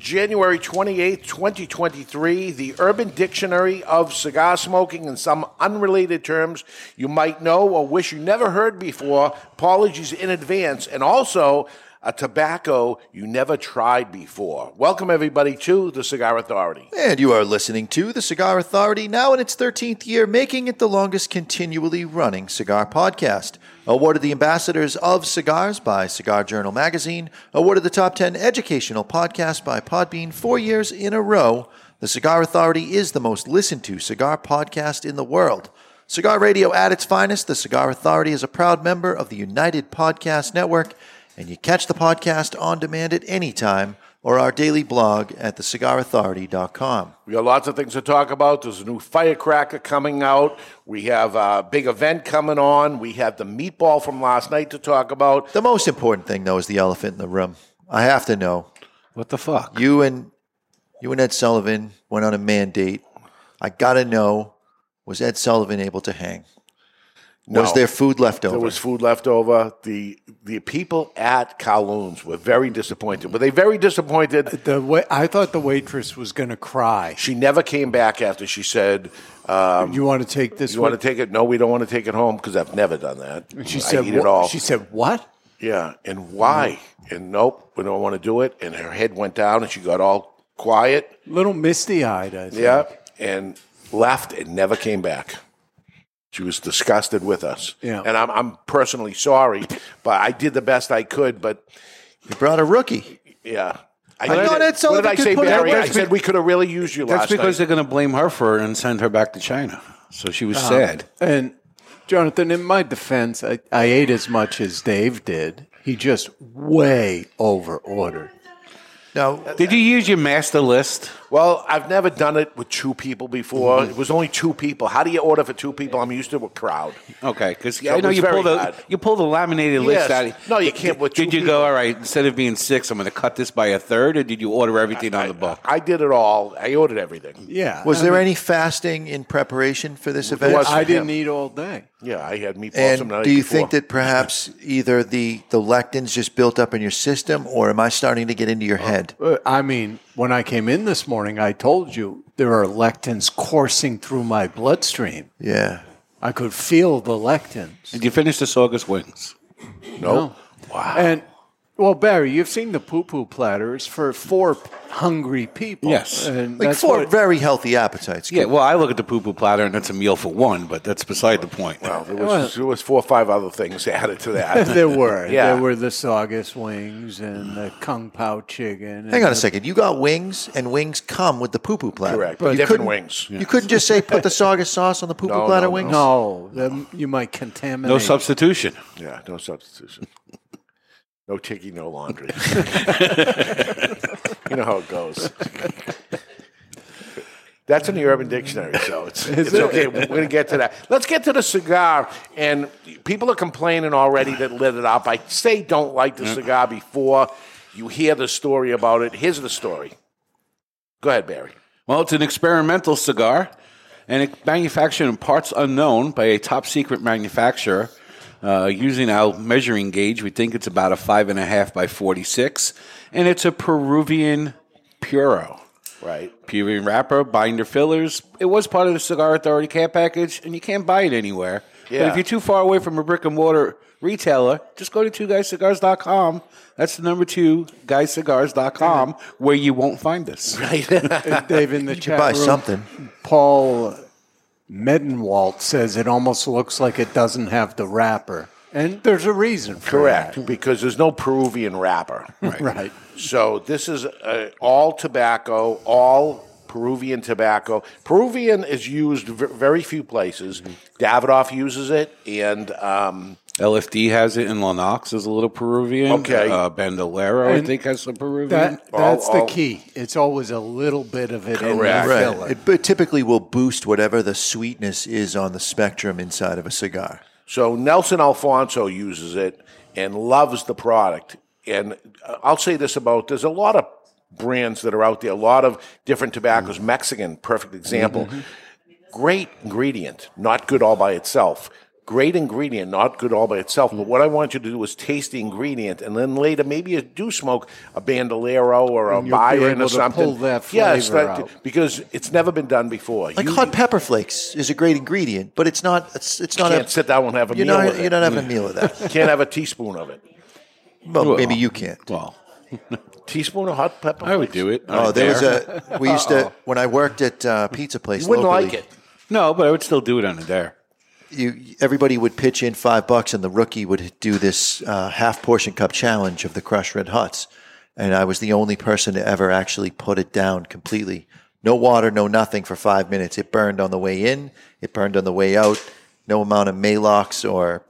January 28th, 2023, the Urban Dictionary of Cigar Smoking and some unrelated terms you might know or wish you never heard before. Apologies in advance. And also, a tobacco you never tried before. Welcome, everybody, to the Cigar Authority. And you are listening to the Cigar Authority, now in its 13th year, making it the longest continually running cigar podcast. Awarded the Ambassadors of Cigars by Cigar Journal Magazine, awarded the Top 10 Educational Podcast by Podbean four years in a row. The Cigar Authority is the most listened to cigar podcast in the world. Cigar radio at its finest, the Cigar Authority is a proud member of the United Podcast Network, and you catch the podcast on demand at any time or our daily blog at thecigarauthority.com. We got lots of things to talk about. There's a new firecracker coming out. We have a big event coming on. We have the meatball from last night to talk about. The most important thing, though, is the elephant in the room. I have to know. What the fuck? You and you and Ed Sullivan went on a mandate. I gotta know: was Ed Sullivan able to hang? Was there food left over? There was food left over. The the people at Kowloon's were very disappointed. Were they very disappointed? The wa- I thought the waitress was going to cry. She never came back after she said, um, You want to take this? "You want to take it? No, we don't want to take it home because I've never done that." And she I said, eat it all. She said, "What?" Yeah, and why? And nope, we don't want to do it. And her head went down, and she got all quiet. Little misty eyed. I think. Yeah, and left and never came back. She was disgusted with us. Yeah. and I'm I'm personally sorry, but I did the best I could. But you brought a rookie. yeah. I, I did thought it- Ed Sullivan What did I could say, put it Barry? I with- said we could have really used you That's last because night. they're going to blame her for it and send her back to China. So she was Uh-huh. sad. And Jonathan, in my defense, I, I ate as much as Dave did. He just way over ordered. Now, Did you use your master list? Well, I've never done it with two people before. Mm-hmm. It was only two people. How do you order for two people? I'm used to a crowd. Okay, because So I it know was you very pull the hard. you pull the laminated Yes. list out. No, you can't with two Did you people. go all right? Instead of being six, I'm going to cut this by a third, or did you order everything on the book? I did it all. I ordered everything. Yeah. was I there mean, any fasting in preparation for this event? was- I didn't Yeah. eat all day. Yeah, I had meatballs. some and night do you before. think that perhaps either the the lectins just built up in your system, or am I starting to get into your head? Uh, I mean, when I came in this morning, I told you there are lectins coursing through my bloodstream. Yeah. I could feel the lectins. Did you finish the Saugus wings? no? Wow. And well, Barry, you've seen the poo poo platters for four hungry people. Yes. and Like that's four what- very healthy appetites. Yeah. Well, I look at the poo poo platter, and it's a meal for one, but that's beside the point. Well, there was, there was four or five other things added to that. there were. Yeah. There were the saugus wings and the kung pao chicken. Hang on and a second. You got wings, and wings come with the poo poo platter. Correct. You Different couldn't- wings. You couldn't just say put the saugus sauce on the poo poo No, platter no, wings. No, then you might contaminate. No substitution. Yeah, no substitution. No ticky, no laundry. you know how it goes. That's in the Urban Dictionary, so it's, it's okay. We're going to get to that. Let's get to the cigar. And people are complaining already that lit it up. I say don't like the cigar before you hear the story about it. Here's the story. Go ahead, Barry. Well, it's an experimental cigar, and it's manufactured in parts unknown by a top secret manufacturer. Uh, using our measuring gauge, we think it's about a five and a half by forty-six, and it's a Peruvian Puro. Right. Peruvian wrapper, binder fillers. It was part of the Cigar Authority care package, and you can't buy it anywhere. But Yeah. if you're too far away from a brick and mortar retailer, just go to two guyscigars.com. That's the number two, guyscigars.com, where you won't find this. Right. Dave in the chat Buy room, something. Paul Medenwalt says it almost looks like it doesn't have the wrapper. And there's a reason for that. Correct, because there's no Peruvian wrapper. that. Right. So this is uh, all tobacco, all Peruvian tobacco. Peruvian is used v- very few places. Davidoff uses it, and um, LFD has it in Lennox as a little Peruvian. Okay. Uh, Bandolero, I And think, has some Peruvian. That, that's All- the all- key. It's always a little bit of it in Correct. the Right. filler. It, but typically will boost whatever the sweetness is on the spectrum inside of a cigar. So Nelson Alfonso uses it and loves the product. And uh, I'll say this about there's a lot of brands that are out there, a lot of different tobaccos. Mexican, perfect example. Great ingredient, not good all by itself. Great ingredient, not good all by itself. But what I want you to do is taste the ingredient, and then later maybe you do smoke a Bandolero or a And you'll be Byron or something. pull that yes, that- out. because it's never been done before. Like You- hot pepper flakes is a great ingredient, but it's not. It's, it's not can't a. sit down and have a You're meal not. with it. You're not having a meal of that. You can't have a teaspoon of it. Well, maybe you can't. well, Teaspoon of hot pepper. I would flakes? do it. Oh, right there was a. We used to when I worked at uh, pizza place. You wouldn't locally, like it. No, but I would still do it on a dare. You everybody would pitch in five bucks, and the rookie would do this uh, half portion cup challenge of the crushed red hots, and I was the only person to ever actually put it down completely. No water, no nothing for five minutes. It burned on the way in. It burned on the way out. No amount of Maalox or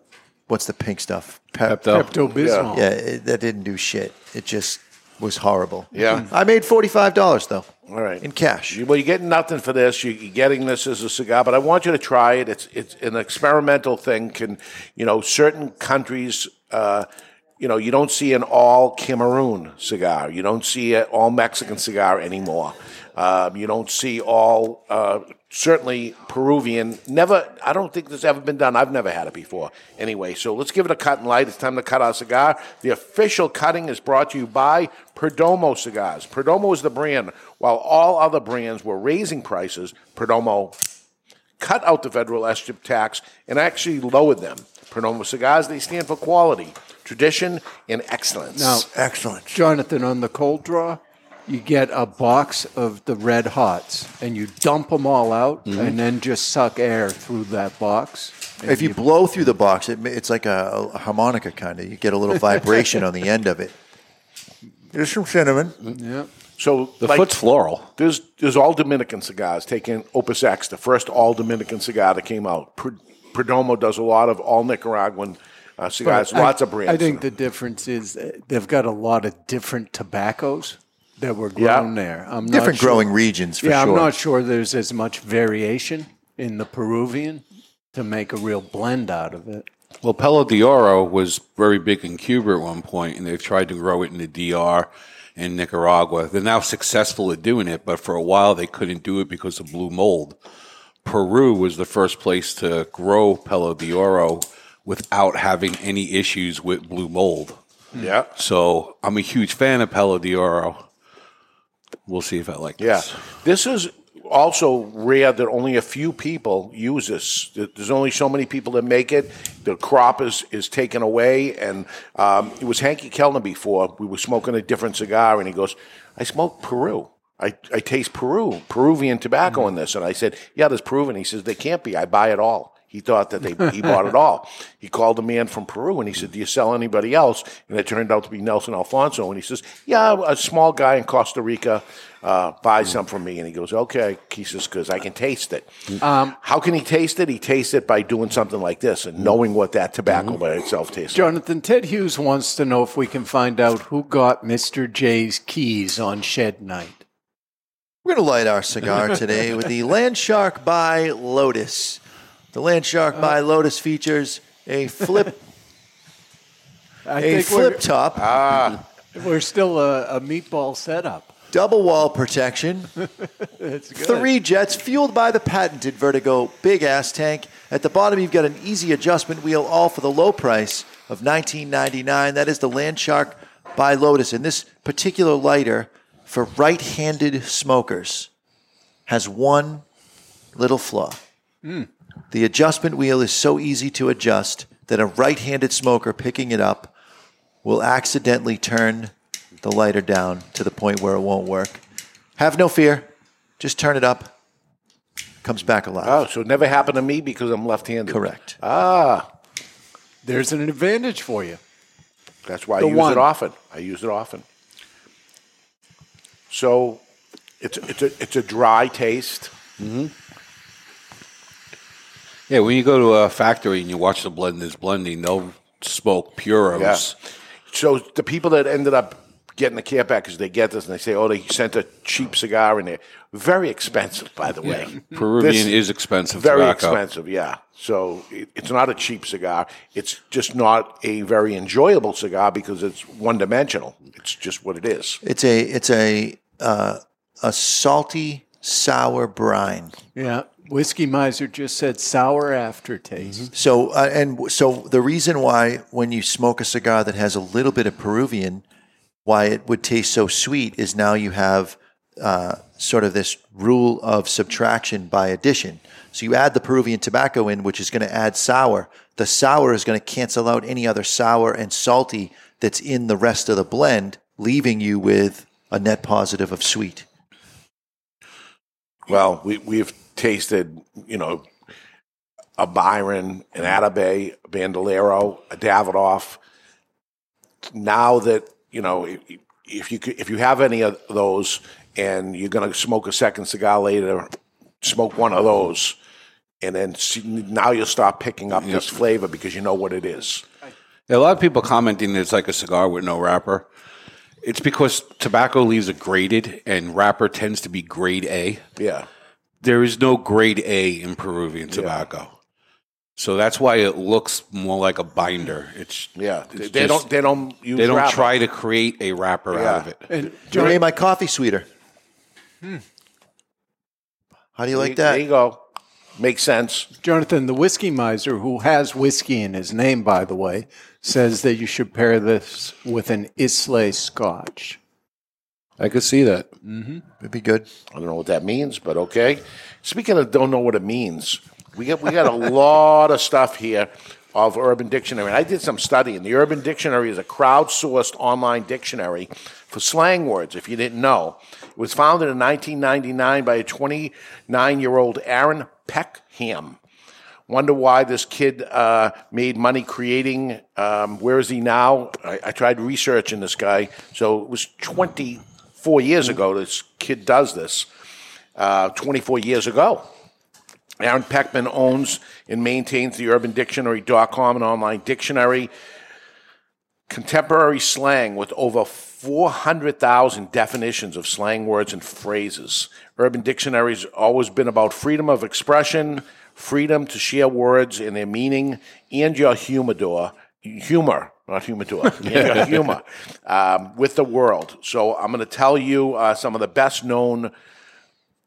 what's the pink stuff? Pep- Pepto. Pepto Bismol. Yeah, it, that didn't do shit. It just was horrible. Yeah. I made forty five dollars though. All right. in cash. You- Well, you're getting nothing for this. You- You're getting this as a cigar, but I want you to try it. It's it's an experimental thing. Can you know certain countries? Uh, you know, you don't see an all Cameroon cigar. You don't see an all Mexican cigar anymore. Um, you don't see all uh, certainly Peruvian. Never. I don't think this ever been done. I've never had it before. Anyway, so let's give it a cut and light. It's time to cut our cigar. The official cutting is brought to you by Perdomo Cigars. Perdomo is the brand. While all other brands were raising prices, Perdomo cut out the federal SCHIP tax and actually lowered them. Perdomo Cigars, they stand for quality, tradition, and excellence. Now, Excellent. Jonathan, on the cold draw, you get a box of the red hots and you dump them all out Mm-hmm. and then just suck air through that box. If you blow through the box, it, it's like a, a harmonica kind of. You get a little vibration on the end of it. There's some cinnamon. yeah. so The like, foot's floral. There's there's all Dominican cigars. Taking Opus X, the first all Dominican cigar that came out. Per, Perdomo does a lot of all Nicaraguan uh, cigars. But I- lots of brands. I think the difference is they've got a lot of different tobaccos that were Yeah. grown there. I'm not Different sure- growing regions for yeah, sure. I'm not sure there's as much variation in the Peruvian to make a real blend out of it. Well, Pelo de Oro was very big in Cuba at one point, and they've tried to grow it in the DR and Nicaragua. They're now successful at doing it, but for a while they couldn't do it because of blue mold. Peru was the first place to grow Pelo de Oro without having any issues with blue mold. yeah. So I'm a huge fan of Pelo de Oro. We'll see if I like Yeah, this. Yeah. This is also rare that only a few people use this. There's only so many people that make it. The crop is is taken away, and um, it was Henke Kelner before. We were smoking a different cigar, and he goes, "I smoke Peru." I, I taste Peru, Peruvian tobacco in this. And I said, Yeah, there's Peruvian. He says, They can't be. I buy it all. He thought that they, he bought it all. He called a man from Peru and he said, Do you sell anybody else? And it turned out to be Nelson Alfonso. And he says, Yeah, a small guy in Costa Rica uh, buys some from me. And he goes, Okay. He says, Because I can taste it. How can he taste it? He tastes it by doing something like this and knowing what that tobacco by itself tastes like. Jonathan, Ted Hughes wants to know if we can find out who got Mr. J's keys on shed night. We're going to light our cigar today with the Land Shark by Lotus. The Land Shark uh, by Lotus features a flip I a think flip top, we're, we're still a, a meatball setup. double wall protection, three jets fueled by the patented Vertigo big ass tank. At the bottom, you've got an easy adjustment wheel, all for the low price of $19.99. That is the Land Shark by Lotus. And this particular lighter for right handed smokers has one little flaw. Hmm. The adjustment wheel is so easy to adjust that a right handed smoker picking it up will accidentally turn the lighter down to the point where it won't work. Have no fear. Just turn it up. Comes back alive. Oh, so it never happened to me because I'm left handed. Correct. Ah. There's an advantage for you. That's why I use one. it often. I use it often. So it's it's a it's a dry taste. Yeah, when you go to a factory and you watch the blenders blending, they'll smoke puros. Yeah. So the people that ended up getting the care package, they get this and they say, "Oh, they sent a cheap cigar in there." Very expensive, by the way. Peruvian This- is expensive Very tobacco. expensive, yeah. So it, it's not a cheap cigar. It's just not a very enjoyable cigar because it's one dimensional. It's just what it is. It's a it's a uh, a salty sour brine. Yeah. Whiskey Miser just said sour aftertaste. So uh, and so the reason why when you smoke a cigar that has a little bit of Peruvian, why it would taste so sweet is now you have uh, sort of this rule of subtraction by addition. So you add the Peruvian tobacco in, which is going to add sour. The sour is going to cancel out any other sour and salty that's in the rest of the blend, leaving you with a net positive of sweet. Well, we we've tasted, you know, a Byron, an mm-hmm. Atabey, a Bandolero, a Davidoff. Now that you know, if, if you could, if you have any of those, and you're going to smoke a second cigar later, smoke one of those, and then see, now you'll start picking up this flavor because you know what it is. A lot of people commenting that it's like a cigar with no wrapper. It's because tobacco leaves are graded, and wrapper tends to be grade A. Yeah, There is no grade A in Peruvian tobacco. So that's why it looks more like a binder. It's yeah. They, it's they just- don't. They don't use. they don't wrapper. try to create a wrapper Yeah. out of it. And You made my coffee sweeter. Hmm. How do you like There that? you go. Makes sense. Jonathan, the whiskey miser, who has whiskey in his name, by the way, says that you should pair this with an Islay Scotch. I could see that. It'd be good. I don't know what that means, but okay. Speaking of don't know what it means, we got we got a lot of stuff here of Urban Dictionary. And I did some studying. The Urban Dictionary is a crowdsourced online dictionary for slang words. If you didn't know, it was founded in 1999 by a 29 year old Aaron Peckham. Wonder why this kid uh, made money creating. Um, where is he now? I, I tried researching this guy. So it was 24 years ago this kid does this. Uh, 24 years ago. Aaron Peckham owns and maintains the UrbanDictionary.com, an online dictionary. Contemporary slang with over 400,000 definitions of slang words and phrases. Urban Dictionary has always been about freedom of expression, freedom to share words and their meaning, and your humidor, humor, not humidor, your humor um, with the world. So I'm going to tell you uh, some of the best known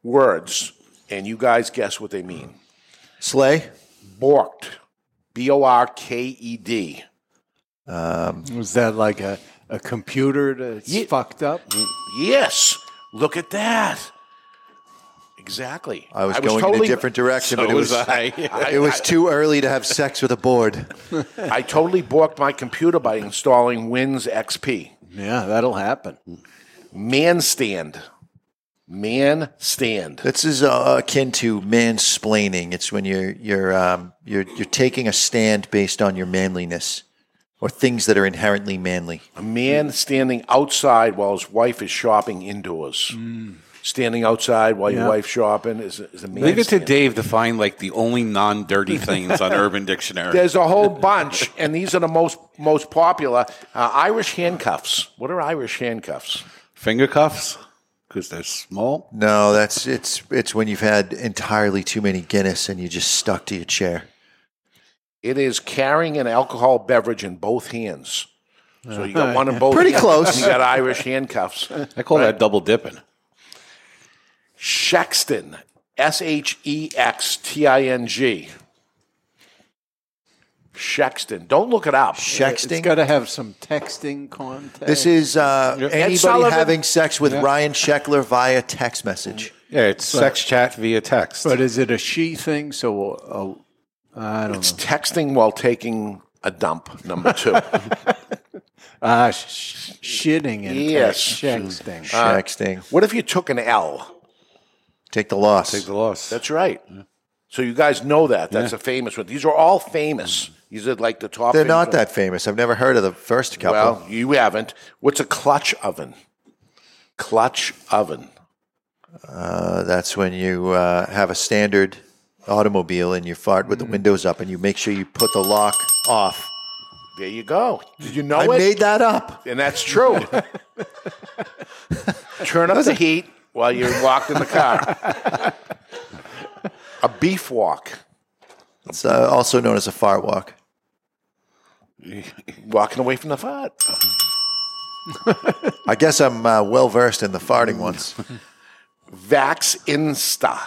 words, and you guys guess what they mean. Slay. Borked, B O R K E D. Was that like a, a computer that's Ye- fucked up? Yes, look at that. Exactly. I was, going in a different direction, but it was, it was too early to have sex with a board. I totally borked my computer by installing Windows XP. Yeah, that'll happen. Man stand. Man stand. This is uh, akin to mansplaining. It's when you're you're um, you're you're taking a stand based on your manliness or things that are inherently manly. A man standing outside while his wife is shopping indoors. Standing outside while your Yeah. wife's shopping is, is a man. Leave it to stand. Dave to find like the only non-dirty things on Urban Dictionary. There's a whole bunch, and these are the most most popular. Uh, Irish handcuffs. What are Irish handcuffs? Finger cuffs because they're small. No, that's it's it's when you've had entirely too many Guinness and you just stuck to your chair. It is carrying an alcohol beverage in both hands. So you got one in both. Pretty hands, close. You got Irish handcuffs. I call that double dipping. Shexting. S H E X T I N G. Shexting. Don't look it up. It's Sexting. got to have some texting context. This is uh, anybody Sullivan. having sex with Ryan Sheckler via text message. Yeah, it's sex chat via text. But is it a she thing? So, uh, I don't It's know. texting while taking a dump. Number two. Ah, sh- shitting and Yes. texting. Sexting. what if you took an L? Take the loss. Take the loss. That's right. So you guys know that. That's a famous one. These are all famous. These are like the top. They're not on- that famous. I've never heard of the first couple. Well, you haven't. What's a clutch oven? Clutch oven. Uh, that's when you uh, have a standard automobile and you fart Mm. with the windows up and you make sure you put the lock off. There you go. Did you know I it? made that up. and that's true. Turn up the heat while you're locked in the car. a beef walk. It's uh, also known as a fart walk. Walking away from the fart. I guess I'm uh, well versed in the farting ones. Vax Insta.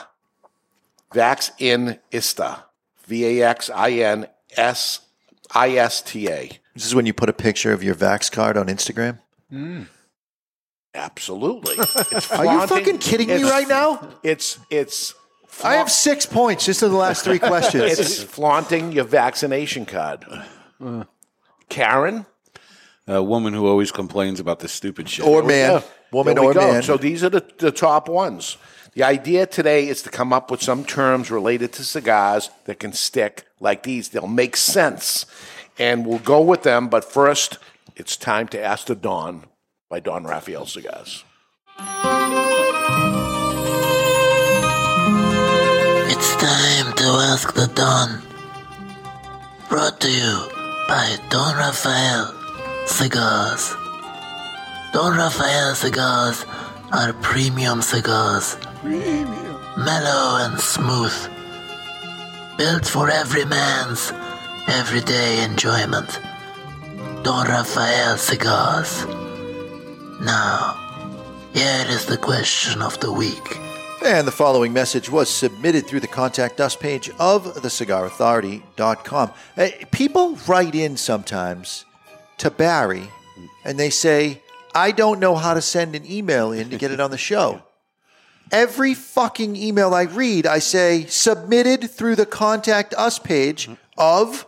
Vax Inista. V A X I N S I S T A. This is when you put a picture of your Vax card on Instagram. Absolutely. It's Are you flaunting- fucking kidding me it's- right now? It's it's I have six points just in the last three questions. it's flaunting your vaccination card. Karen A woman who always complains about this stupid shit. or man, Yeah. woman There we or go. man. So these are the, the top ones. The idea today is to come up with some terms related to cigars that can stick like these. They'll make sense. And we'll go with them. But first, it's time to ask the Don by Don Rafael Cigars. It's time to ask the Don. Brought to you by Don Rafael Cigars. Don Rafael cigars are premium cigars. Premium. Mellow and smooth. Built for every man's everyday enjoyment. Don Rafael cigars. Now, here is the question of the week. And the following message was submitted through the contact us page of thecigarauthority.com. Uh, people write in sometimes to Barry and they say, I don't know how to send an email in to get it on the show. Every fucking email I read, I say, submitted through the contact us page of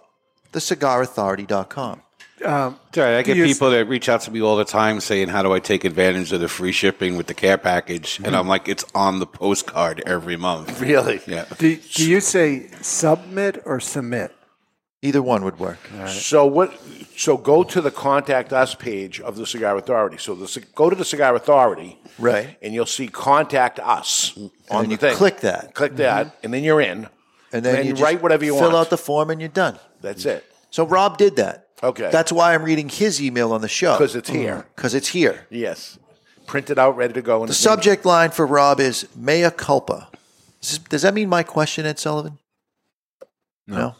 thecigarauthority.com. It's all right. I get You- people that reach out to me all the time saying, "How do I take advantage of the free shipping with the care package?" And mm-hmm. I'm like, "It's on the postcard every month." Really? Yeah. Do, do you say submit or submit? Either one would work. So what? So go to the contact us page of the Cigar Authority. So the, go to the Cigar Authority, Right. and you'll see contact us on then the you thing. click that. Click that, mm-hmm. and then you're in. And then And you just write whatever you fill want. Fill out the form and you're done. That's it. So Rob did that. Okay. That's why I'm reading his email on the show. Because it's here. Mm. Because it's here. Yes. Printed out, ready to go. The subject line for Rob is mea culpa. Does, does that mean my question, Ed Sullivan? No.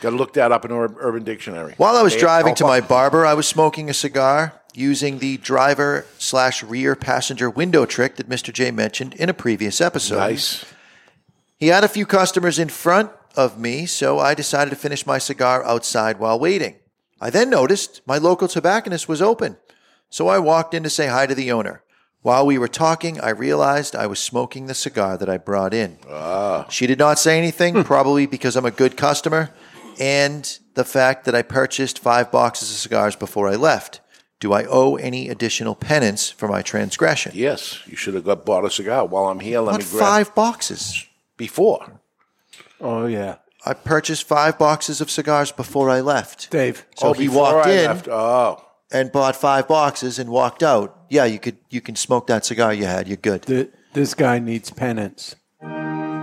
Got to look that up in Ur- Urban Dictionary. While I was Mea driving to my barber, I was smoking a cigar using the driver slash rear passenger window trick that Mr. J mentioned in a previous episode. Nice. He had a few customers in front of me, so I decided to finish my cigar outside while waiting. I then noticed my local tobacconist was open, so I walked in to say hi to the owner. While we were talking, I realized I was smoking the cigar that I brought in. Ah. She did not say anything, probably because I'm a good customer, and the fact that I purchased five boxes of cigars before I left. Do I owe any additional penance for my transgression? Yes, you should have got bought a cigar while I'm here. Let What me grab five boxes? before. Oh, yeah. I purchased five boxes of cigars before I left. Dave. So oh, he walked I in left. Oh, and bought five boxes and walked out. Yeah, you could you can smoke that cigar you had. You're good. Th- this guy needs penance.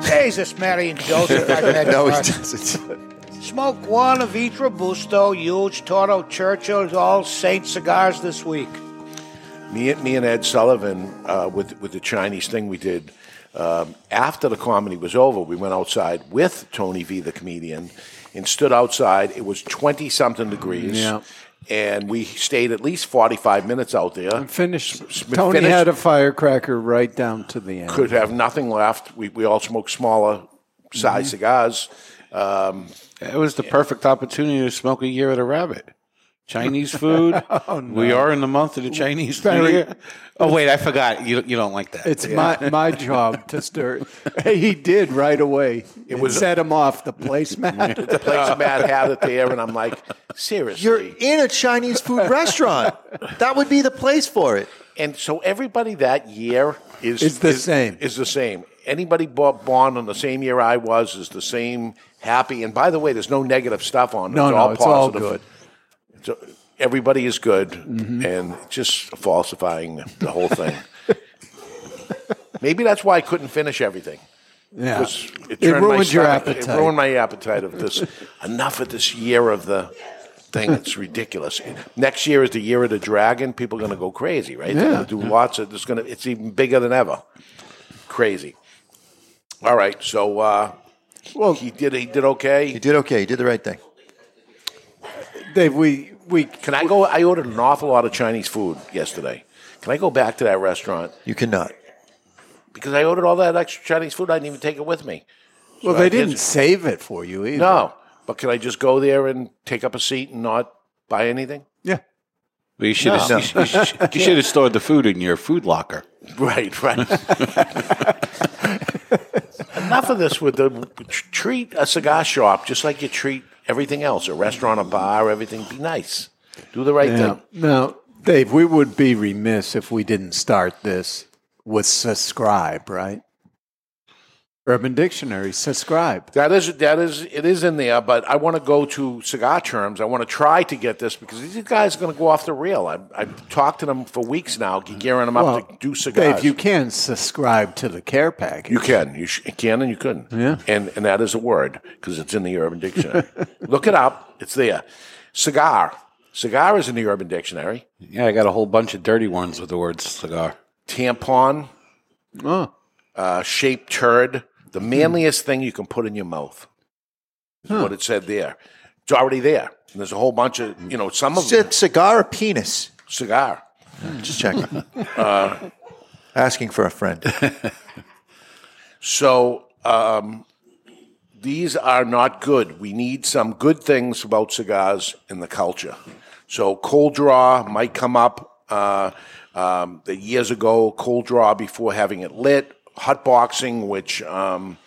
Jesus, Mary, and Joseph. I beg No, your he pardon. doesn't. Smoke one of each Robusto, huge Toro Churchill, all Saint cigars this week. me, me and Ed Sullivan uh, with with the Chinese thing we did. Um, after the comedy was over, we went outside with Tony V, the comedian, and stood outside. It was twenty something degrees. Yeah. And we stayed at least forty five minutes out there. Finish. S- Tony finished. had a firecracker right down to the end. Could have nothing left. We we all smoked smaller size Mm-hmm. cigars. Um, It was the perfect opportunity to smoke a year at a rabbit. Chinese food. Oh, we are in the month of the Chinese New Year. Oh wait, I forgot. You you don't like that. It's my, my job to stir. He did right away. It was- set him off the placemat. the place Matt had it there, and I'm like, seriously. You're in a Chinese food restaurant. That would be the place for it. And so everybody that year is Is the same. Is the same. Anybody bo- born on the same year I was is the same, happy. And by the way, there's no negative stuff on it. No, it's no, all it's all good. So everybody is good, Mm-hmm. and just falsifying the whole thing. Maybe that's why I couldn't finish everything. Yeah. It my ruined your appetite. It ruined my appetite of this. enough of this year of the thing. It's ridiculous. Next year is the year of the dragon. People are going to go crazy, right? They're Yeah. going to do lots of. It's going to. It's even bigger than ever. Crazy. All right. So, uh, well, he did. He did okay. He did okay. He did the right thing. Dave, we we Can I go? I ordered an awful lot of Chinese food yesterday. Can I go back to that restaurant? You cannot. Because I ordered all that extra Chinese food, I didn't even take it with me. well, So they I didn't just- save it for you either. No, but can I just go there and take up a seat and not buy anything? Yeah. Well, you should have No. you should- you should have stored the food in your food locker. Right, right. Enough of this with the treat a cigar shop just like you treat everything else, a restaurant, a bar, everything. Be nice. Do the right Yeah. thing. Now, Dave, we would be remiss if we didn't start this with subscribe, right? Urban Dictionary, subscribe. That is that is it is in there, but I want to go to cigar terms. I want to try to get this because these guys are going to go off the rail. I've, I've talked to them for weeks now, gearing them up to do cigars. Dave, you can subscribe to the care package. You can. You sh- can and you couldn't. Yeah. And and that is a word because it's in the Urban Dictionary. Look it up. It's there. Cigar. Cigar is in the Urban Dictionary. Yeah, I got a whole bunch of dirty ones with the word cigar. Tampon, Oh, uh, shaped turd, the manliest thing you can put in your mouth. Is what it said there. It's already there. And there's a whole bunch of, you know, some of Is it cigar or penis? cigar. Just checking. Uh, Asking for a friend. So um, these are not good. We need some good things about cigars in the culture. So cold draw might come up uh, um, the years ago. Cold draw before having it lit. Hot boxing, which um,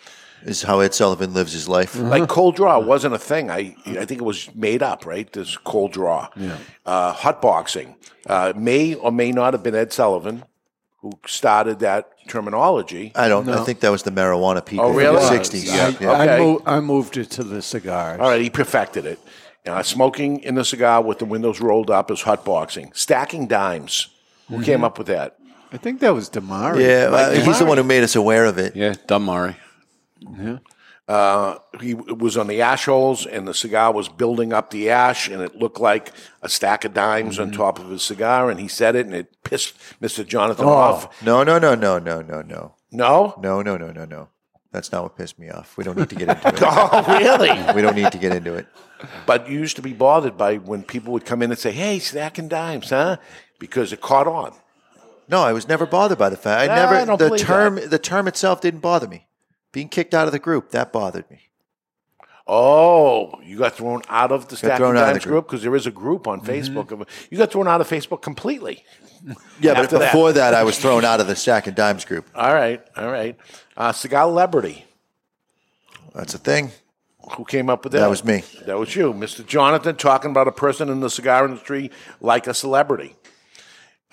Is how Ed Sullivan lives his life. like cold draw wasn't a thing. I I think it was made up, right? This cold draw. Yeah. Uh, hot boxing uh, may or may not have been Ed Sullivan who started that terminology. I don't. I think that was the marijuana people Oh, in the '60s. Yeah. Yeah. I, Okay. mo- I moved it to the cigars. All right, he perfected it. Uh, smoking in the cigar with the windows rolled up is hot boxing. Stacking dimes. Who came up with that? I think that was Damari. Yeah, Like uh, he's the one who made us aware of it. Yeah, Dunmari. Uh, he was on the ash holes, and the cigar was building up the ash, and it looked like a stack of dimes on top of his cigar. And he said it, and it pissed Mister Jonathan off. No, no, no, no, no, no, no, No, no, no, no, no, no. That's not what pissed me off. We don't need to get into it. oh really? We don't need to get into it. but you used to be bothered by when people would come in and say, "Hey, stacking dimes, huh?" Because it caught on. No, I was never bothered by the fact. I Ah, never. I don't the believe term, the term itself didn't bother me. Being kicked out of the group that bothered me. Oh, you got thrown out of the Stacking thrown out of the Dimes group because there is a group on Facebook. Of, you got thrown out of Facebook completely. Yeah, but After that. before that. I was thrown out of the Stack and Dimes group. All right, all right. Uh, Cigar Celebrity. That's a thing. Who came up with that? That was me. That was you, Mr. Jonathan, talking about a person in the cigar industry like a celebrity.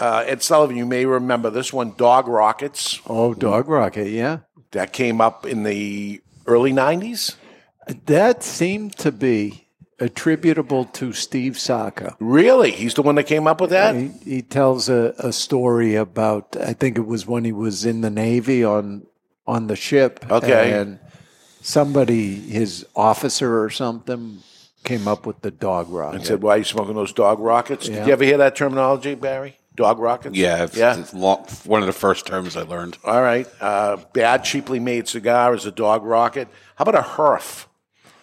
Uh, Ed Sullivan, you may remember this one, Dog Rockets. Oh, Dog Rocket, yeah. That came up in the early 90s. That seemed to be attributable to Steve Saka. Really? He's the one that came up with that? He, he tells a, a story about I think it was when he was in the Navy on on the ship. Okay. And somebody, his officer or something, came up with the dog rocket. And said, Why are you smoking those dog rockets? Did you ever hear that terminology, Barry? Dog rockets? Yeah, it's, Yeah. it's long, one of the first terms I learned. All right. Uh, bad, cheaply made cigar is a dog rocket. How about a HERF?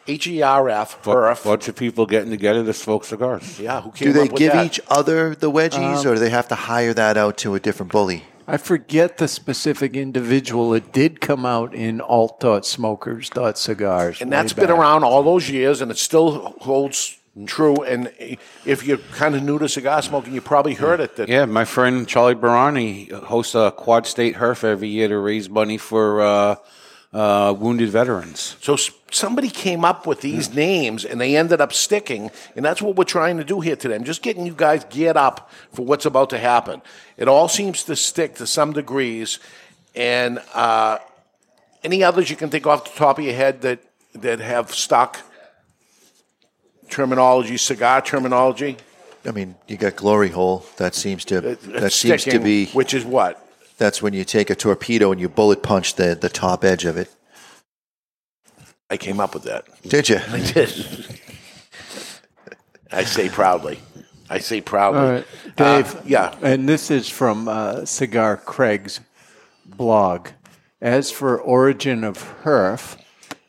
H E R F, HERF. Bunch of people getting together to smoke cigars. Yeah, who came Do they up with give that? each other the wedgies, Um, or do they have to hire that out to a different bully? I forget the specific individual. It did come out in alt.smokers.cigars. And way that's been around all those years, and it still holds true. And if you're kind of new to cigar smoking, you probably heard it. That Yeah, my friend Charlie Barani hosts a Quad State Herf every year to raise money for uh, uh, wounded veterans. So somebody came up with these names and they ended up sticking, and that's what we're trying to do here today. I'm just getting you guys geared up for what's about to happen. It all seems to stick to some degrees, and uh, any others you can think off the top of your head that that have stuck terminology, cigar terminology. I mean, you got glory hole. That seems to It- that it's seems to be which is what that's when you take a torpedo and you bullet punch the the top edge of it. I came up with that. Did you? I did. I say proudly. I say proudly. All right, Uh, Dave. yeah. And this is from uh, Cigar Craig's blog. As for origin of HERF,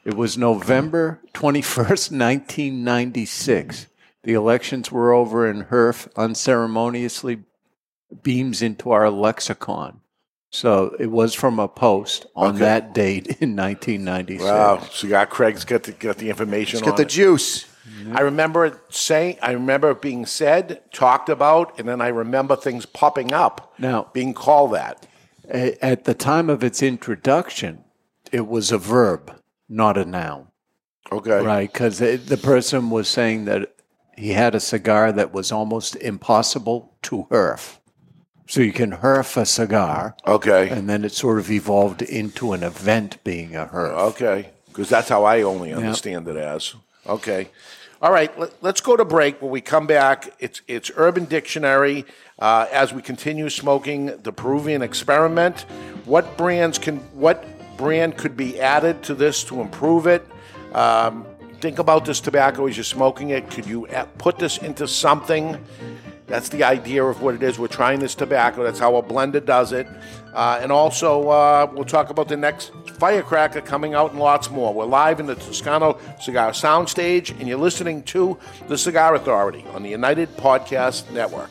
it was November 21st, 1996. The elections were over and HERF unceremoniously beams into our lexicon. So it was from a post on Okay. that date in 1996. Wow, cigar Craig's got the got the information. Let's get the it. juice. I remember it saying. I remember it being said, talked about, and then I remember things popping up. Now- being called that. At the time of its introduction, it was a verb, not a noun. Okay. Right, because the person was saying that he had a cigar that was almost impossible to herf. So you can herf a cigar, Okay. and then it sort of evolved into an event being a herf. Okay. Because that's how I only understand it as. Okay. All right. Let, let's go to break. When we come back, it's it's Urban Dictionary. Uh, as we continue smoking the Peruvian experiment, what brands can what brand could be added to this to improve it? Um, think about this tobacco as you're smoking it. Could you put this into something? That's the idea of what it is. We're trying this tobacco. That's how a blender does it. Uh, and also, uh, we'll talk about the next firecracker coming out and lots more. We're live in the Toscano Cigar Soundstage, and you're listening to The Cigar Authority on the United Podcast Network.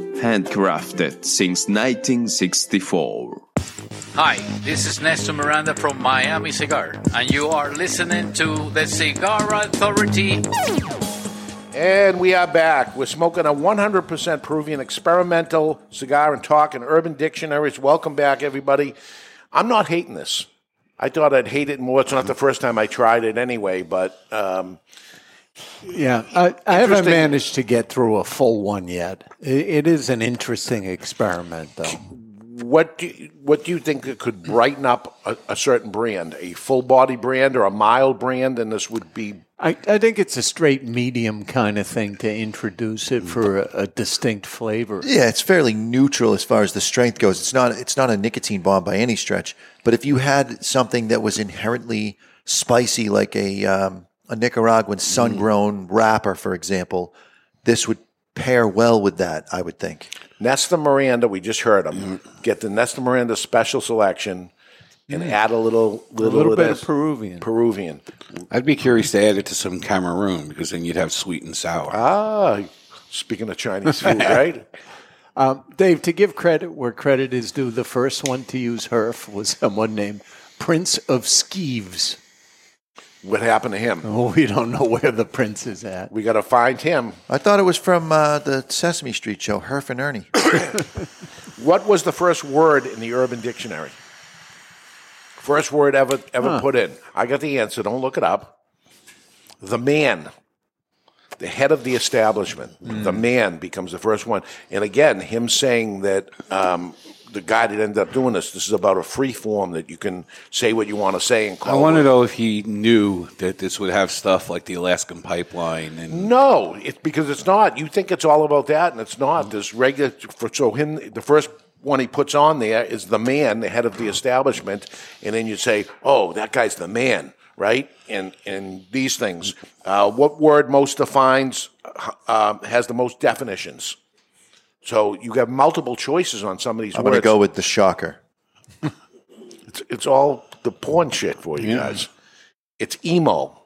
Handcrafted since 1964. Hi, this is Nestor Miranda from Miami Cigar, and you are listening to the Cigar Authority. And we are back. We're smoking a 100% Peruvian experimental cigar and talk in Urban Dictionaries. Welcome back, everybody. I'm not hating this. I thought I'd hate it more. It's not the first time I tried it anyway, but um, Yeah, I, I haven't managed to get through a full one yet. I- it is an interesting experiment, though. what do you, what do you think that could brighten up a, a certain brand, a full body brand or a mild brand? And this would be I, I think it's a straight medium kind of thing to introduce it for a, a distinct flavor. Yeah, it's fairly neutral as far as the strength goes. It's not it's not a nicotine bomb by any stretch. But if you had something that was inherently spicy, like a um, a Nicaraguan sun grown wrapper, for example, this would pair well with that. I would think. Nestor Miranda. We just heard them. Get the Nestor Miranda special selection and add a little little, little of bit of Peruvian. Peruvian. I'd be curious to add it to some Cameroon because then you'd have sweet and sour. Ah, speaking of Chinese food, right? Um, Dave, to give credit where credit is due, the first one to use HERF was someone named Prince of Skeeves. What happened to him? Oh, we don't know where the prince is at. We got to find him. I thought it was from uh, the Sesame Street show, Herf and Ernie. What was the first word in the Urban Dictionary? First word ever ever Huh. put in. I got the answer. Don't look it up. The man, the head of the establishment. The man becomes the first one. And again, him saying that um, the guy that ended up doing this. This is about a free form that you can say what you want to say and call. I want to know if he knew that this would have stuff like the Alaskan pipeline and No, it's because it's not. You think it's all about that, and it's not. There's regular. For, so him, the first one he puts on there is the man, the head of the establishment, and then you say, "Oh, that guy's the man." Right, and and these things. Uh, what word most defines uh, has the most definitions? So you have multiple choices on some of these I'm going to go with the shocker. It's, it's all the porn shit for you Yeah. guys. It's emo.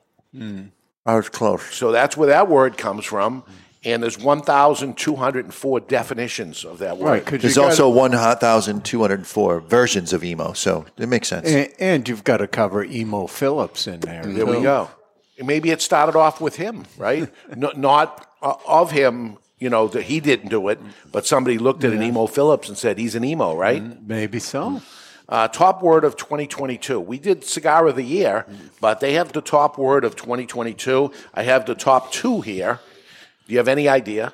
I was close. So that's where that word comes from. And there's 1,204 definitions of that word. There's also 1,204 versions of emo, so it makes sense. And, and you've got to cover Emo Phillips in there. There we too. go. Maybe it started off with him, right? no, not uh, of him, you know, that he didn't do it, but somebody looked at an emo Phillips and said, he's an emo, right? Maybe so. Uh, top word of 2022. We did Cigar of the Year, but they have the top word of 2022. I have the top two here. Do you have any idea?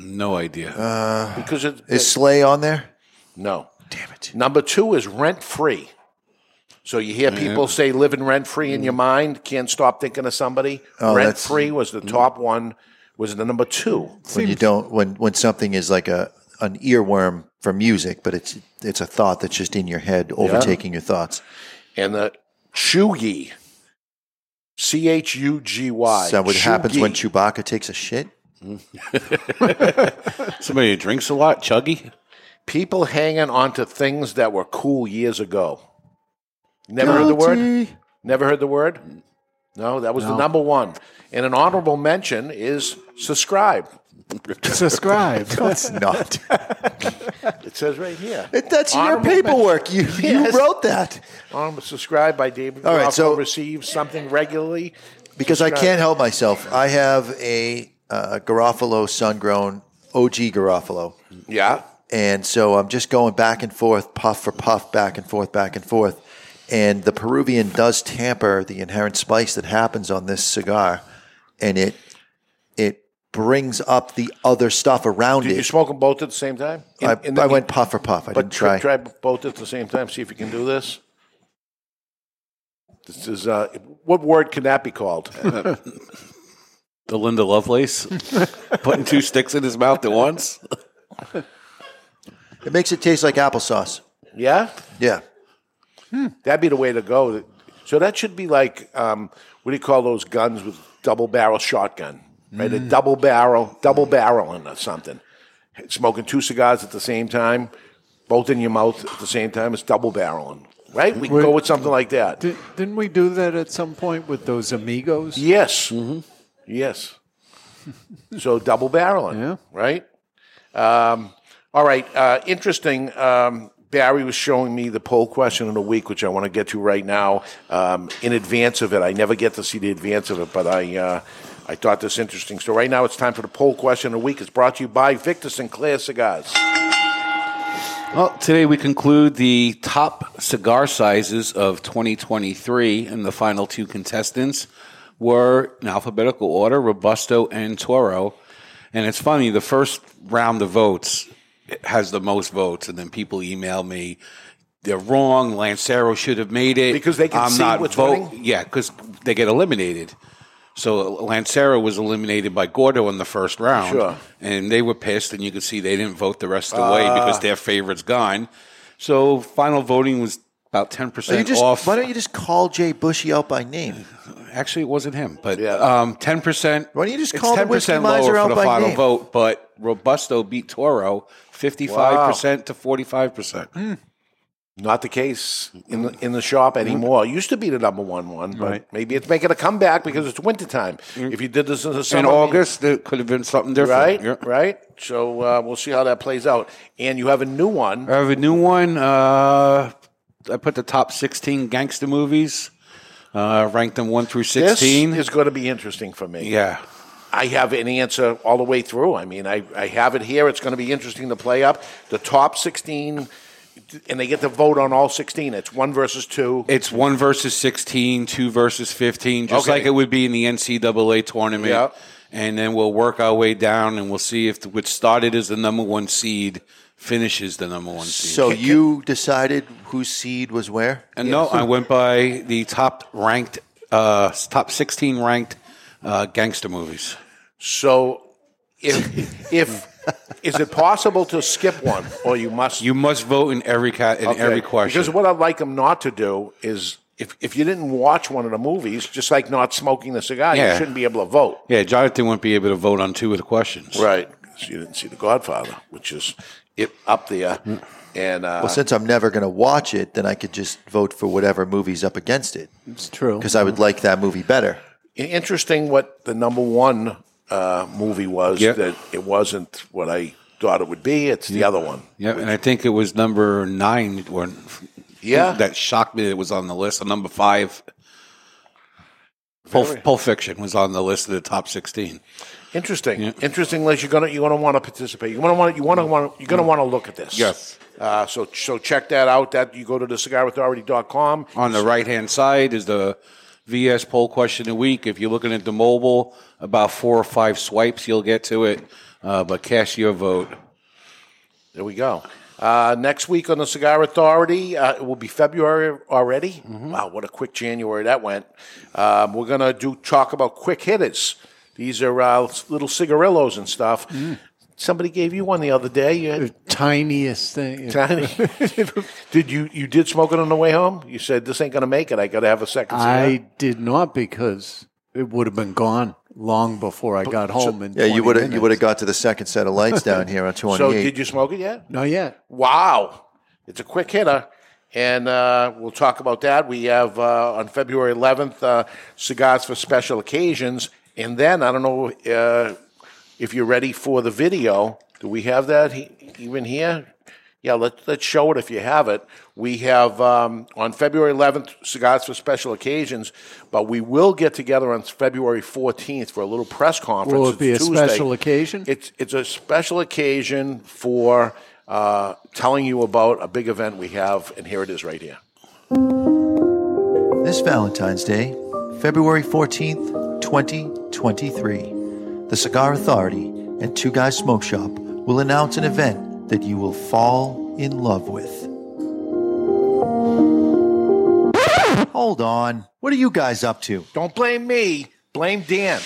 no idea. Uh, Because it, is Slay on there? No. Damn it. Number two is rent free. So you hear people say living rent free in your mind, can't stop thinking of somebody. Oh, rent free was the top one, was it the number two. When you don't, when when something is like a an earworm for music, but it's it's a thought that's just in your head, overtaking your thoughts. And the Chugi, C H U G Y. Is that what happens when Chugi. Chewbacca takes a shit? Mm. Somebody who drinks a lot, chuggy. People hanging onto things that were cool years ago. Never heard the word? Guilty. Never heard the word? Mm. No, that was the number one. And an honorable mention is subscribe. Subscribe. No, it's not. It says right here. It- that's your paperwork. You Yes. you wrote that. Honorable subscribe by David. All right, Garofalo so- receives something regularly Because I can't help myself. I have a uh, Garofalo sun grown OG Garofalo. Yeah. And so I'm just going back and forth, puff for puff, back and forth, back and forth. And the Peruvian does tamper the inherent spice that happens on this cigar, and it it brings up the other stuff around Did it. you smoke them both at the same time? In- I, in the- I went puff for puff. I but didn't try. try both at the same time. See if you can do this. This is uh, what word can that be called? The Linda Lovelace putting two sticks in his mouth at once. It makes it taste like applesauce. yeah, Yeah. that'd be the way to go. So that should be like um, what do you call those guns with double barrel shotgun? Right, a double barrel, double barreling or something. Smoking two cigars at the same time, both in your mouth at the same time. It's double barreling, right? We can Wait. go with something like that. Di- didn't we do that at some point with those amigos? Yes. Yes. so double barreling. Yeah. Right? Um, all right. Uh, interesting. Um, Barry was showing me the poll question of the week, which I want to get to right now. Um, in advance of it, I never get to see the advance of it, but I uh, I thought this interesting. So right now, it's time for the poll question of the week. It's brought to you by Victor Sinclair Cigars. Well, today we conclude the top cigar sizes of 2023, and the final two contestants were in alphabetical order Robusto and Toro. And it's funny, the first round of votes has the most votes, and then people email me. They're wrong. Lancero should have made it Because they can I'm see not what's vote- winning? Yeah, because they get eliminated. So Lancero was eliminated by Gordo in the first round, Sure. and they were pissed, and you could see they didn't vote the rest of the way Ah. because their favorite's gone. So final voting was about ten You percent just, off. why don't you just call Jay Bushy out by name? Actually, it wasn't him, but um, ten percent. Why don't you just call the ten Whiskey percent Miser lower out for the by final name? vote? But Robusto beat Toro fifty-five percent to forty-five percent. Not the case in the, in the shop anymore. It used to be the number one one, but Right. maybe it's making a comeback because it's wintertime. If you did this in the In August, it could have been something different. right? Yeah. Right. So uh, we'll see how that plays out. And you have a new one. I have a new one. Uh, I put the top sixteen gangster movies. Uh, ranked them one through sixteen. This is going to be interesting for me. yeah. I have an answer all the way through. I mean, I, I have it here. It's going to be interesting to play up. The top 16, and they get to vote on all 16. It's one versus two. It's one versus 16, two versus 15, just Okay. like it would be in the NCAA tournament. Yeah. And then we'll work our way down and we'll see if which started as the number one seed finishes the number one seed. So you decided whose seed was where? and no, I went by the top ranked, uh, top 16 ranked uh, gangster movies. So if, if is it possible to skip one, or you must? You must vote in every cat in Okay. every question. Because what I'd like them not to do is. If, if you didn't watch one of the movies, just like not smoking the cigar, you Yeah. shouldn't be able to vote. yeah, Jonathan wouldn't be able to vote on two of the questions. Right. 'Cause you didn't see The Godfather, which is it up there. And uh, Well, since I'm never going to watch it, then I could just vote for whatever movie's up against it. It's true. Because I would like that movie better. Interesting what the number one uh, movie was. Yeah. That it wasn't what I thought it would be. It's the other one. Yeah, and I think it was number nine or Yeah. that shocked me that it was on the list. And number five, Pulp, Pulp Fiction was on the list of the top sixteen. Interesting. Interesting, Les. You're gonna you're gonna want to participate. You want to want you want to want you're gonna want to look at this. Yes. Uh, so so check that out. That you go to the cigarauthority.com. On the right hand side is the VS poll question a week. If you're looking at the mobile, about four or five swipes, you'll get to it. Uh, but cast your vote. There we go. Uh, next week on the Cigar Authority, uh, it will be February already. Wow, what a quick January that went. Um, we're going to do talk about quick hitters. These are uh, little cigarillos and stuff. Somebody gave you one the other day. You had the Tiniest thing. tiny. did you you did smoke it on the way home? You said this ain't going to make it. I got to have a second. cigar." I did not because it would have been gone long before I got home. In Yeah, you would have you would have got to the second set of lights down here on 28. So did you smoke it yet? Not yet. Wow. It's a quick hitter. And uh, we'll talk about that. We have uh, on February 11th uh, cigars for special occasions. And then, I don't know uh, if you're ready for the video. Do we have that he- even here? Yeah, let, let's show it if you have it. We have um, on February 11th cigars for special occasions, but we will get together on February 14th for a little press conference. Will it be It's a Tuesday. special occasion? It's it's a special occasion for uh, telling you about a big event we have, and here it is right here. This Valentine's Day, February 14th, 2023, the Cigar Authority and Two Guys Smoke Shop will announce an event that you will fall in love with. Hold on. What are you guys up to? Don't blame me, blame Dan.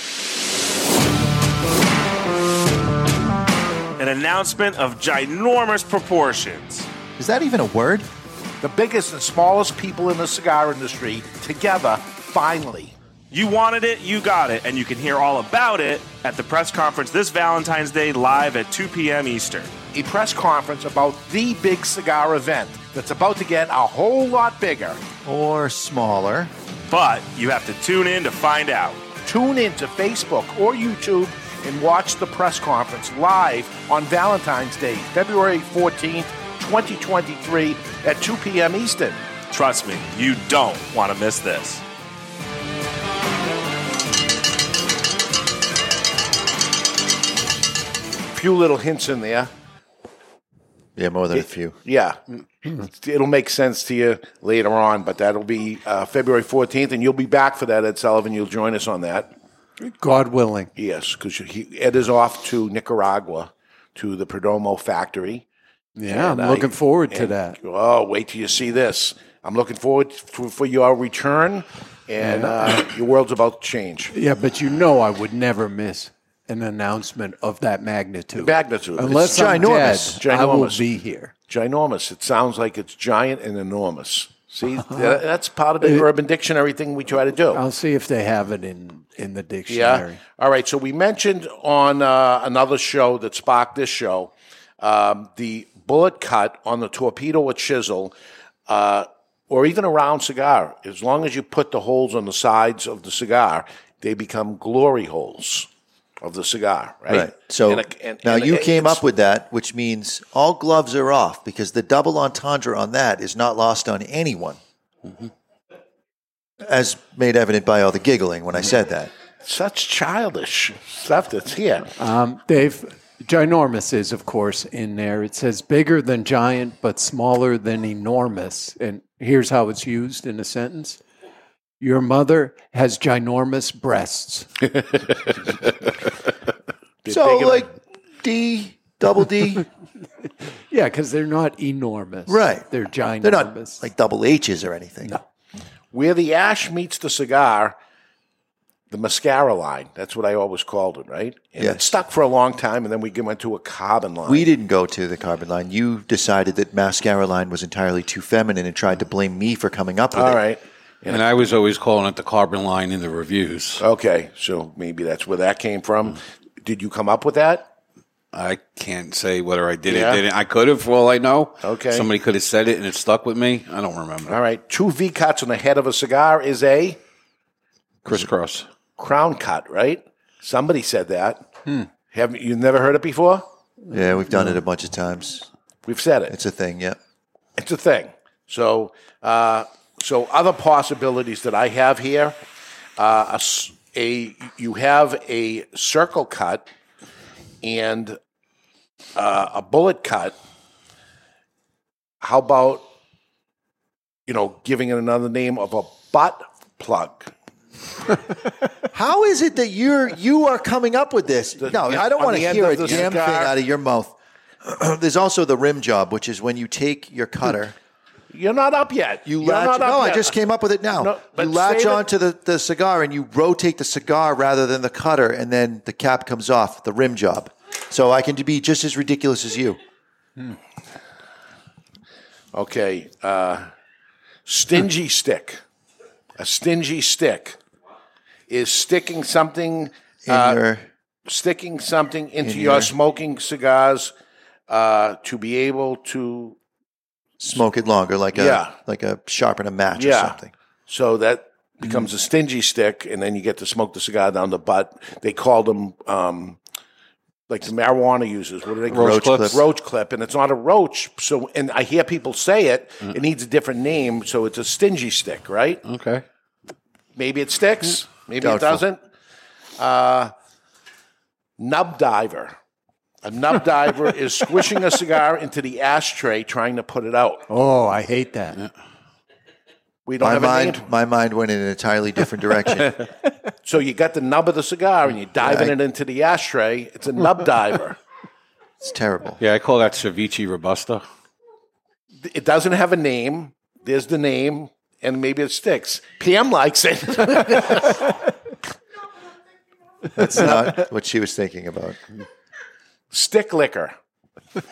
An announcement of ginormous proportions. Is that even a word? The biggest and smallest people in the cigar industry together, finally. You wanted it, you got it, and you can hear all about it at the press conference this Valentine's Day live at 2 p.m. Eastern. A press conference about the big cigar event that's about to get a whole lot bigger. Or smaller. But you have to tune in to find out. Tune in to Facebook or YouTube and watch the press conference live on Valentine's Day, February 14th, 2023 at 2 p.m. Eastern. Trust me, you don't want to miss this. Few little hints in there. Yeah, more than a few. Yeah. It'll make sense to you later on, but that'll be uh, February 14th, and you'll be back for that, Ed Sullivan. You'll join us on that. God willing. Yes, because Ed is off to Nicaragua to the Perdomo factory. Yeah, And I'm I- looking forward to and- that. Oh, wait till you see this. I'm looking forward for, for your return, and Yeah. uh, your world's about to change. Yeah, but you know I would never miss an announcement of that magnitude. Magnitude. Unless It's I'm ginormous. dead, I will Ginormous. be here. Ginormous. It sounds like it's giant and enormous. See, that- that's part of the Uh, Urban Dictionary thing we try to do. I'll see if they have it in, in the dictionary. Yeah. All right. So we mentioned on uh, another show that sparked this show um, the bullet cut on the torpedo or chisel, uh, or even a round cigar. As long as you put the holes on the sides of the cigar, they become glory holes of the cigar. Right. Right. So And a- and- now and you it- came up with that, which means all gloves are off because the double entendre on that is not lost on anyone. Mm-hmm. As made evident by all the giggling when I said that. such childish stuff that's here. Um, Dave, ginormous is, of course, in there. It says bigger than giant, but smaller than enormous. And here's how it's used in a sentence Your mother has ginormous breasts. so, like D, double D. yeah, because they're not enormous. Right. They're ginormous. They're not like double H's or anything. No. Where the ash meets the cigar, the mascara line. That's what I always called it, right? And it stuck for a long time, and then we went to a carbon line. We didn't go to the carbon line. You decided that mascara line was entirely too feminine and tried to blame me for coming up with All it. right. And I was always calling it the carbon line in the reviews. Okay, so maybe that's where that came from. Did you come up with that? I can't say whether I did Yeah? it, didn't. I could have, for all I know. Okay. Somebody could have said it and it stuck with me. I don't remember. All right. Two V cuts on the head of a cigar is a Crisscross. crown cut, right? Somebody said that. Have you never heard it before? Yeah, we've done it a bunch of times. We've said it. It's a thing, yeah. It's a thing. So, uh, so other possibilities that I have here, uh, a, s- a- you have a circle cut and uh, a bullet cut. How about you know giving it another name of a butt plug? How is it that you're you are coming up with this? No, I don't want to hear a damn thing cigar. out of your mouth. There's also the rim job, which is when you take your cutter. You're not up yet. You You're latch. not up No, I just came up with it now. No, you latch onto the, the cigar and you rotate the cigar rather than the cutter, and then the cap comes off. The rim job. So I can be just as ridiculous as you. Okay. Uh, stingy stick. A stingy stick is sticking something In uh, your sticking something into in your, your- smoking cigars uh, to be able to smoke it longer, like a Yeah. like a sharpen a match or something. So that becomes a stingy stick, and then you get to smoke the cigar down the butt. They call them um, like the marijuana users. What do they call Roach it? clip. Roach clip, and it's not a roach. So, and I hear people say it. Mm. It needs a different name, so it's a stingy stick, right? Okay. Maybe it sticks. Maybe Doubtful. it doesn't. Uh, nub diver. A nub diver is squishing a cigar into the ashtray, trying to put it out. Oh, I hate that. We don't My have a mind, name. my mind went in an entirely different direction. So you got the nub of the cigar and you're diving Yeah, I- it into the ashtray. It's a nub diver. It's terrible. Yeah, I call that Ceviche Robusta. It doesn't have a name. There's the name, and maybe it sticks. PM likes it. That's not what she was thinking about. Stick liquor.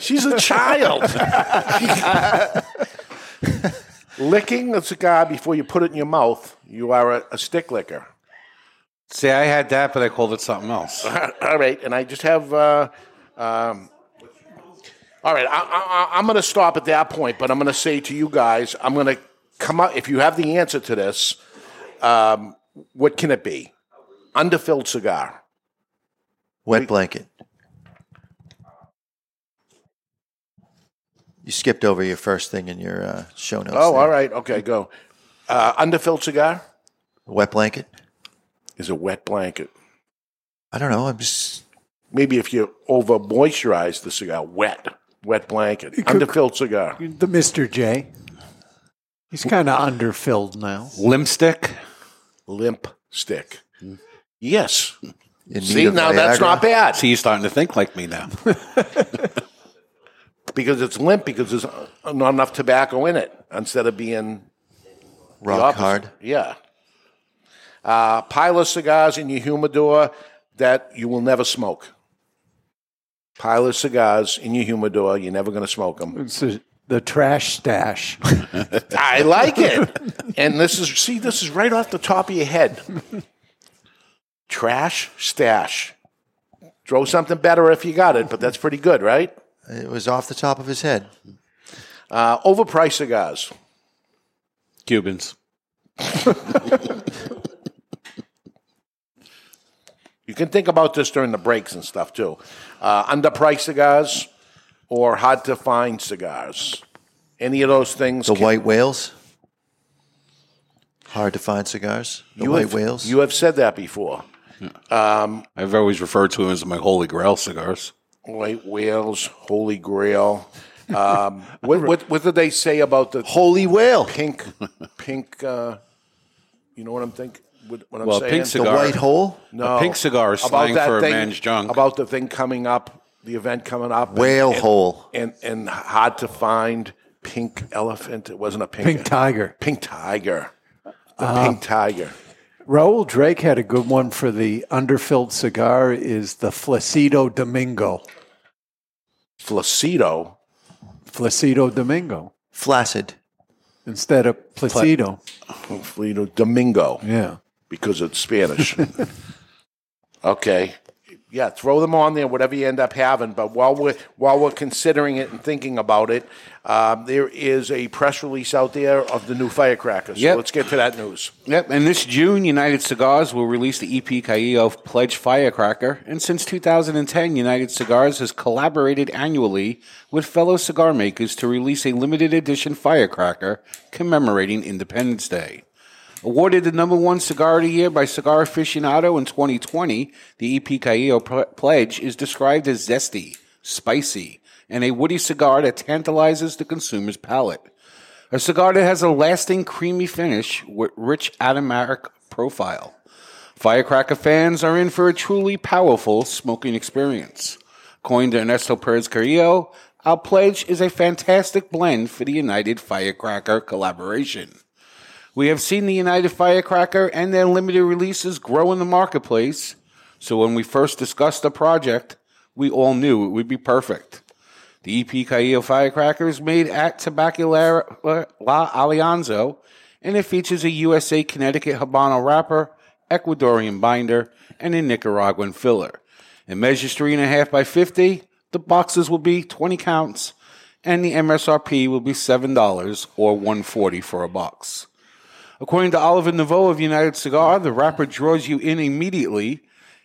She's a child. Licking a cigar before you put it in your mouth, you are a, a stick licker. See, I had that, but I called it something else. all right, and I just have. Uh, um, all right, I, I, I'm going to stop at that point, but I'm going to say to you guys, I'm going to come up. If you have the answer to this, um, what can it be? Underfilled cigar. Wet blanket. You skipped over your first thing in your uh, show notes. oh, there. all right, okay, go. Uh, underfilled cigar Wet blanket. is a wet blanket. I don't know. I'm just Maybe if you over moisturize the cigar, wet, wet blanket, could- underfilled cigar. The Mr. J. He's kind of underfilled now. Limp stick. limp stick. Yes. in See, now that's not bad See, you're starting to think like me now. because it's limp because there's not enough tobacco in it instead of being the rock hard. Yeah. Uh, pile of cigars in your humidor that you will never smoke. Pile of cigars in your humidor, you're never going to smoke them. It's the- the trash stash. I like it. And this is, see, this is right off the top of your head. Trash stash. Throw something better if you got it, but that's pretty good, right? It was off the top of his head. Uh, overpriced cigars. Cubans. You can think about this during the breaks and stuff too. Uh, underpriced cigars or hard to find cigars. Any of those things. The can- white whales. Hard to find cigars. The you white have, whales. You have said that before. Um, I've always referred to them as my Holy Grail cigars. white whales, holy grail. Um, what, what, what did they say about the Holy whale? pink, pink? Uh, you know what I'm thinking? What, what I'm Well, saying? pink the cigar. white hole. No, A pink cigar is about slang that for a thing- man's junk. About the thing coming up, the event coming up. Whale and, hole. and and hard to find. Pink elephant. It wasn't a pink. Pink tiger. Pink tiger. The Uh-huh. pink tiger. Raul Drake had a good one for the underfilled cigar is the Flaccido Domingo. Flaccido. Flaccido Domingo Flaccid. instead of Placido. Flaccido Domingo. Yeah. because it's Spanish. okay. Yeah, throw them on there, whatever you end up having. But while we're while we're considering it and thinking about it, um, there is a press release out there of the new firecracker. So Yep. let's get to that news. Yep, and this June, United Cigars will release the EP Carrillo Pledge Firecracker. And since 2010, United Cigars has collaborated annually with fellow cigar makers to release a limited edition firecracker commemorating Independence Day. Awarded the number one cigar of the year by Cigar Aficionado in 2020, the EP Carrillo Pledge is described as zesty, spicy, and a woody cigar that tantalizes the consumer's palate. A cigar that has a lasting creamy finish with rich aromatic profile. Firecracker fans are in for a truly powerful smoking experience. Coined Ernesto Perez Carrillo, our pledge is a fantastic blend for the United Firecracker collaboration. We have seen the United Firecracker and their limited releases grow in the marketplace, so when we first discussed the project, we all knew it would be perfect. The EP Carrillo Firecracker is made at Tabacalera La Alianza, and it features a USA Connecticut Habano wrapper, Ecuadorian binder, and a Nicaraguan filler. It measures 3.5 by 50. The boxes will be 20 counts, and the MSRP will be $7 or 140 for a box. According to Oliver Naveau of United Cigar, the wrapper draws you in immediately,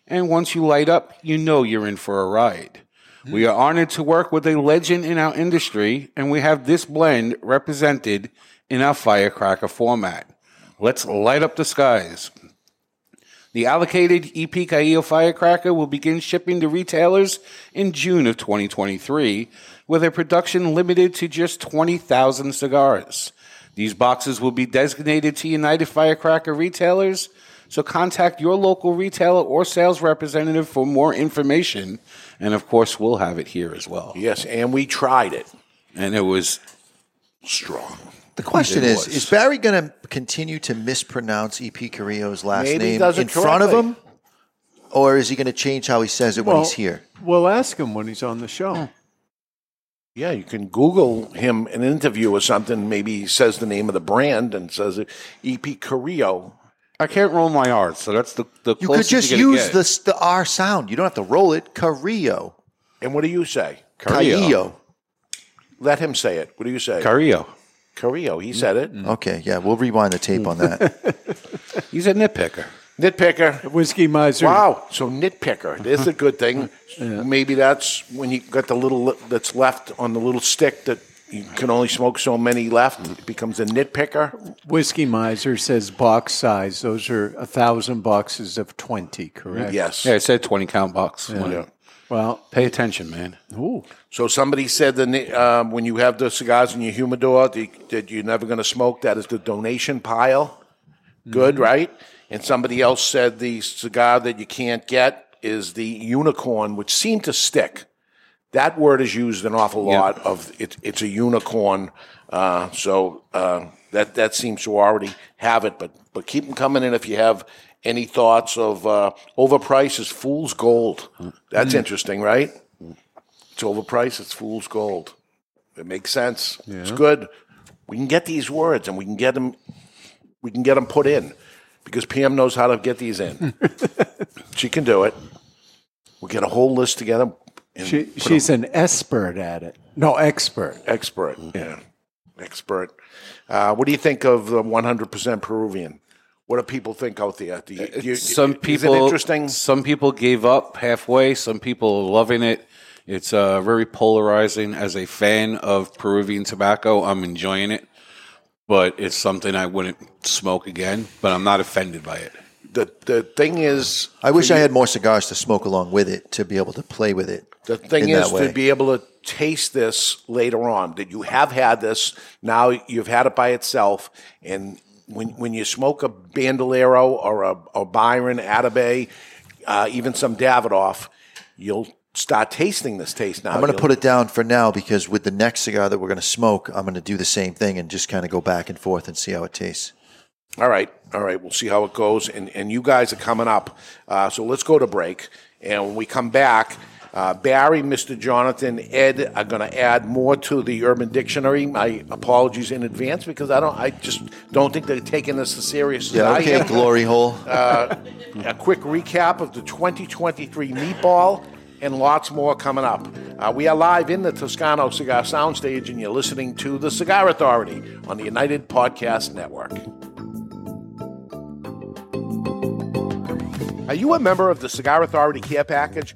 and once you light up, you know you're in for a ride. We are honored to work with a legend in our industry, and we have this blend represented in our firecracker format. Let's light up the skies. The allocated EP Carrillo firecracker will begin shipping to retailers in June of 2023, with a production limited to just 20,000 cigars. These boxes will be designated to United Firecracker retailers, so contact your local retailer or sales representative for more information. And of course, we'll have it here as well. Yes, and we tried it. And it was strong. The question It is: was. Is Barry going to continue to mispronounce EP Carrillo's last Maybe he name does it in front of correctly. him, or is he going to change how he says it when Well, he's here? We'll ask him when he's on the show. Yeah, you can Google him an interview or something. Maybe he says the name of the brand and says it, EP Carrillo. I can't roll my R, so that's the, the You could just use the the R sound. You don't have to roll it. Carrillo. And what do you say? Carrillo. Let him say it. What do you say? Carrillo. Carrillo. He said it. Okay, yeah, we'll rewind the tape on that. He's a nitpicker. Nitpicker. Whiskey miser. Wow. So nitpicker. There's a good thing. Maybe that's when you got the little that's left on the little stick that you can only smoke so many left. It becomes a nitpicker. Whiskey miser says box size. Those are a thousand boxes of twenty, correct? Yes. Yeah, it said 20 count box. Yeah. Well, pay attention, man. Ooh. So somebody said that um, when you have the cigars in your humidor that, that you're never going to smoke, that is the donation pile. Good, right? And somebody else said the cigar that you can't get is the unicorn, which seemed to stick. That word is used an awful Yeah. lot. Of it, it's a unicorn, uh, so uh, that that seems to already have it. But but keep them coming in if you have any thoughts of uh, overpriced is fool's gold. That's Mm. interesting, right? It's overpriced. It's fool's gold. It makes sense. It's good. We can get these words and we can get them. We can get them put in because Pam knows how to get these in. she can do it. We'll get a whole list together. and She, put she's 'em- an expert at it. No, expert. expert. Yeah, expert. Uh, what do you think of the 100% Peruvian? What do people think out there? Do you, do you, some is it people interesting? Some people gave up halfway. Some people are loving it. It's uh, very polarizing. As a fan of Peruvian tobacco, I'm enjoying it, but it's something I wouldn't smoke again. But I'm not offended by it. The the thing is, I wish for I had more cigars to smoke along with it to be able to play with it. The thing in is that way. to be able to taste this later on. That you have had this now, you've had it by itself, and when when you smoke a Bandolero or a, a Byron Atabey, uh, even some Davidoff, you'll start tasting this taste now. I'm going to put it down for now because with the next cigar that we're going to smoke, I'm going to do the same thing and just kind of go back and forth and see how it tastes. All right, all right. We'll see how it goes, and and you guys are coming up. Uh, so let's go to break, and when we come back. Uh, Barry, Mr. Jonathan, Ed are going to add more to the Urban Dictionary. My apologies in advance because I don't, I just don't think they're taking this as serious as Yeah, I okay, am. glory hole. Uh, a quick recap of the 2023 meatball and lots more coming up. Uh, we are live in the Toscano Cigar Soundstage, and you're listening to the Cigar Authority on the United Podcast Network. Are you a member of the Cigar Authority Care Package?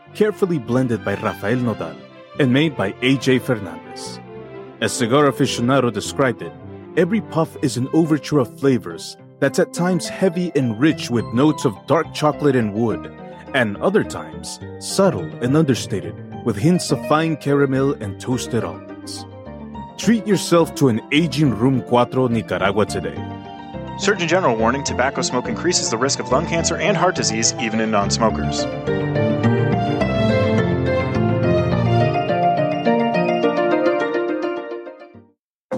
carefully blended by Rafael Nodal and made by AJ Fernandez. As Cigar Aficionado described it, every puff is an overture of flavors that's at times heavy and rich with notes of dark chocolate and wood, and other times subtle and understated with hints of fine caramel and toasted almonds. Treat yourself to an aging Room 4 Nicaragua today. Surgeon General warning tobacco smoke increases the risk of lung cancer and heart disease even in non smokers.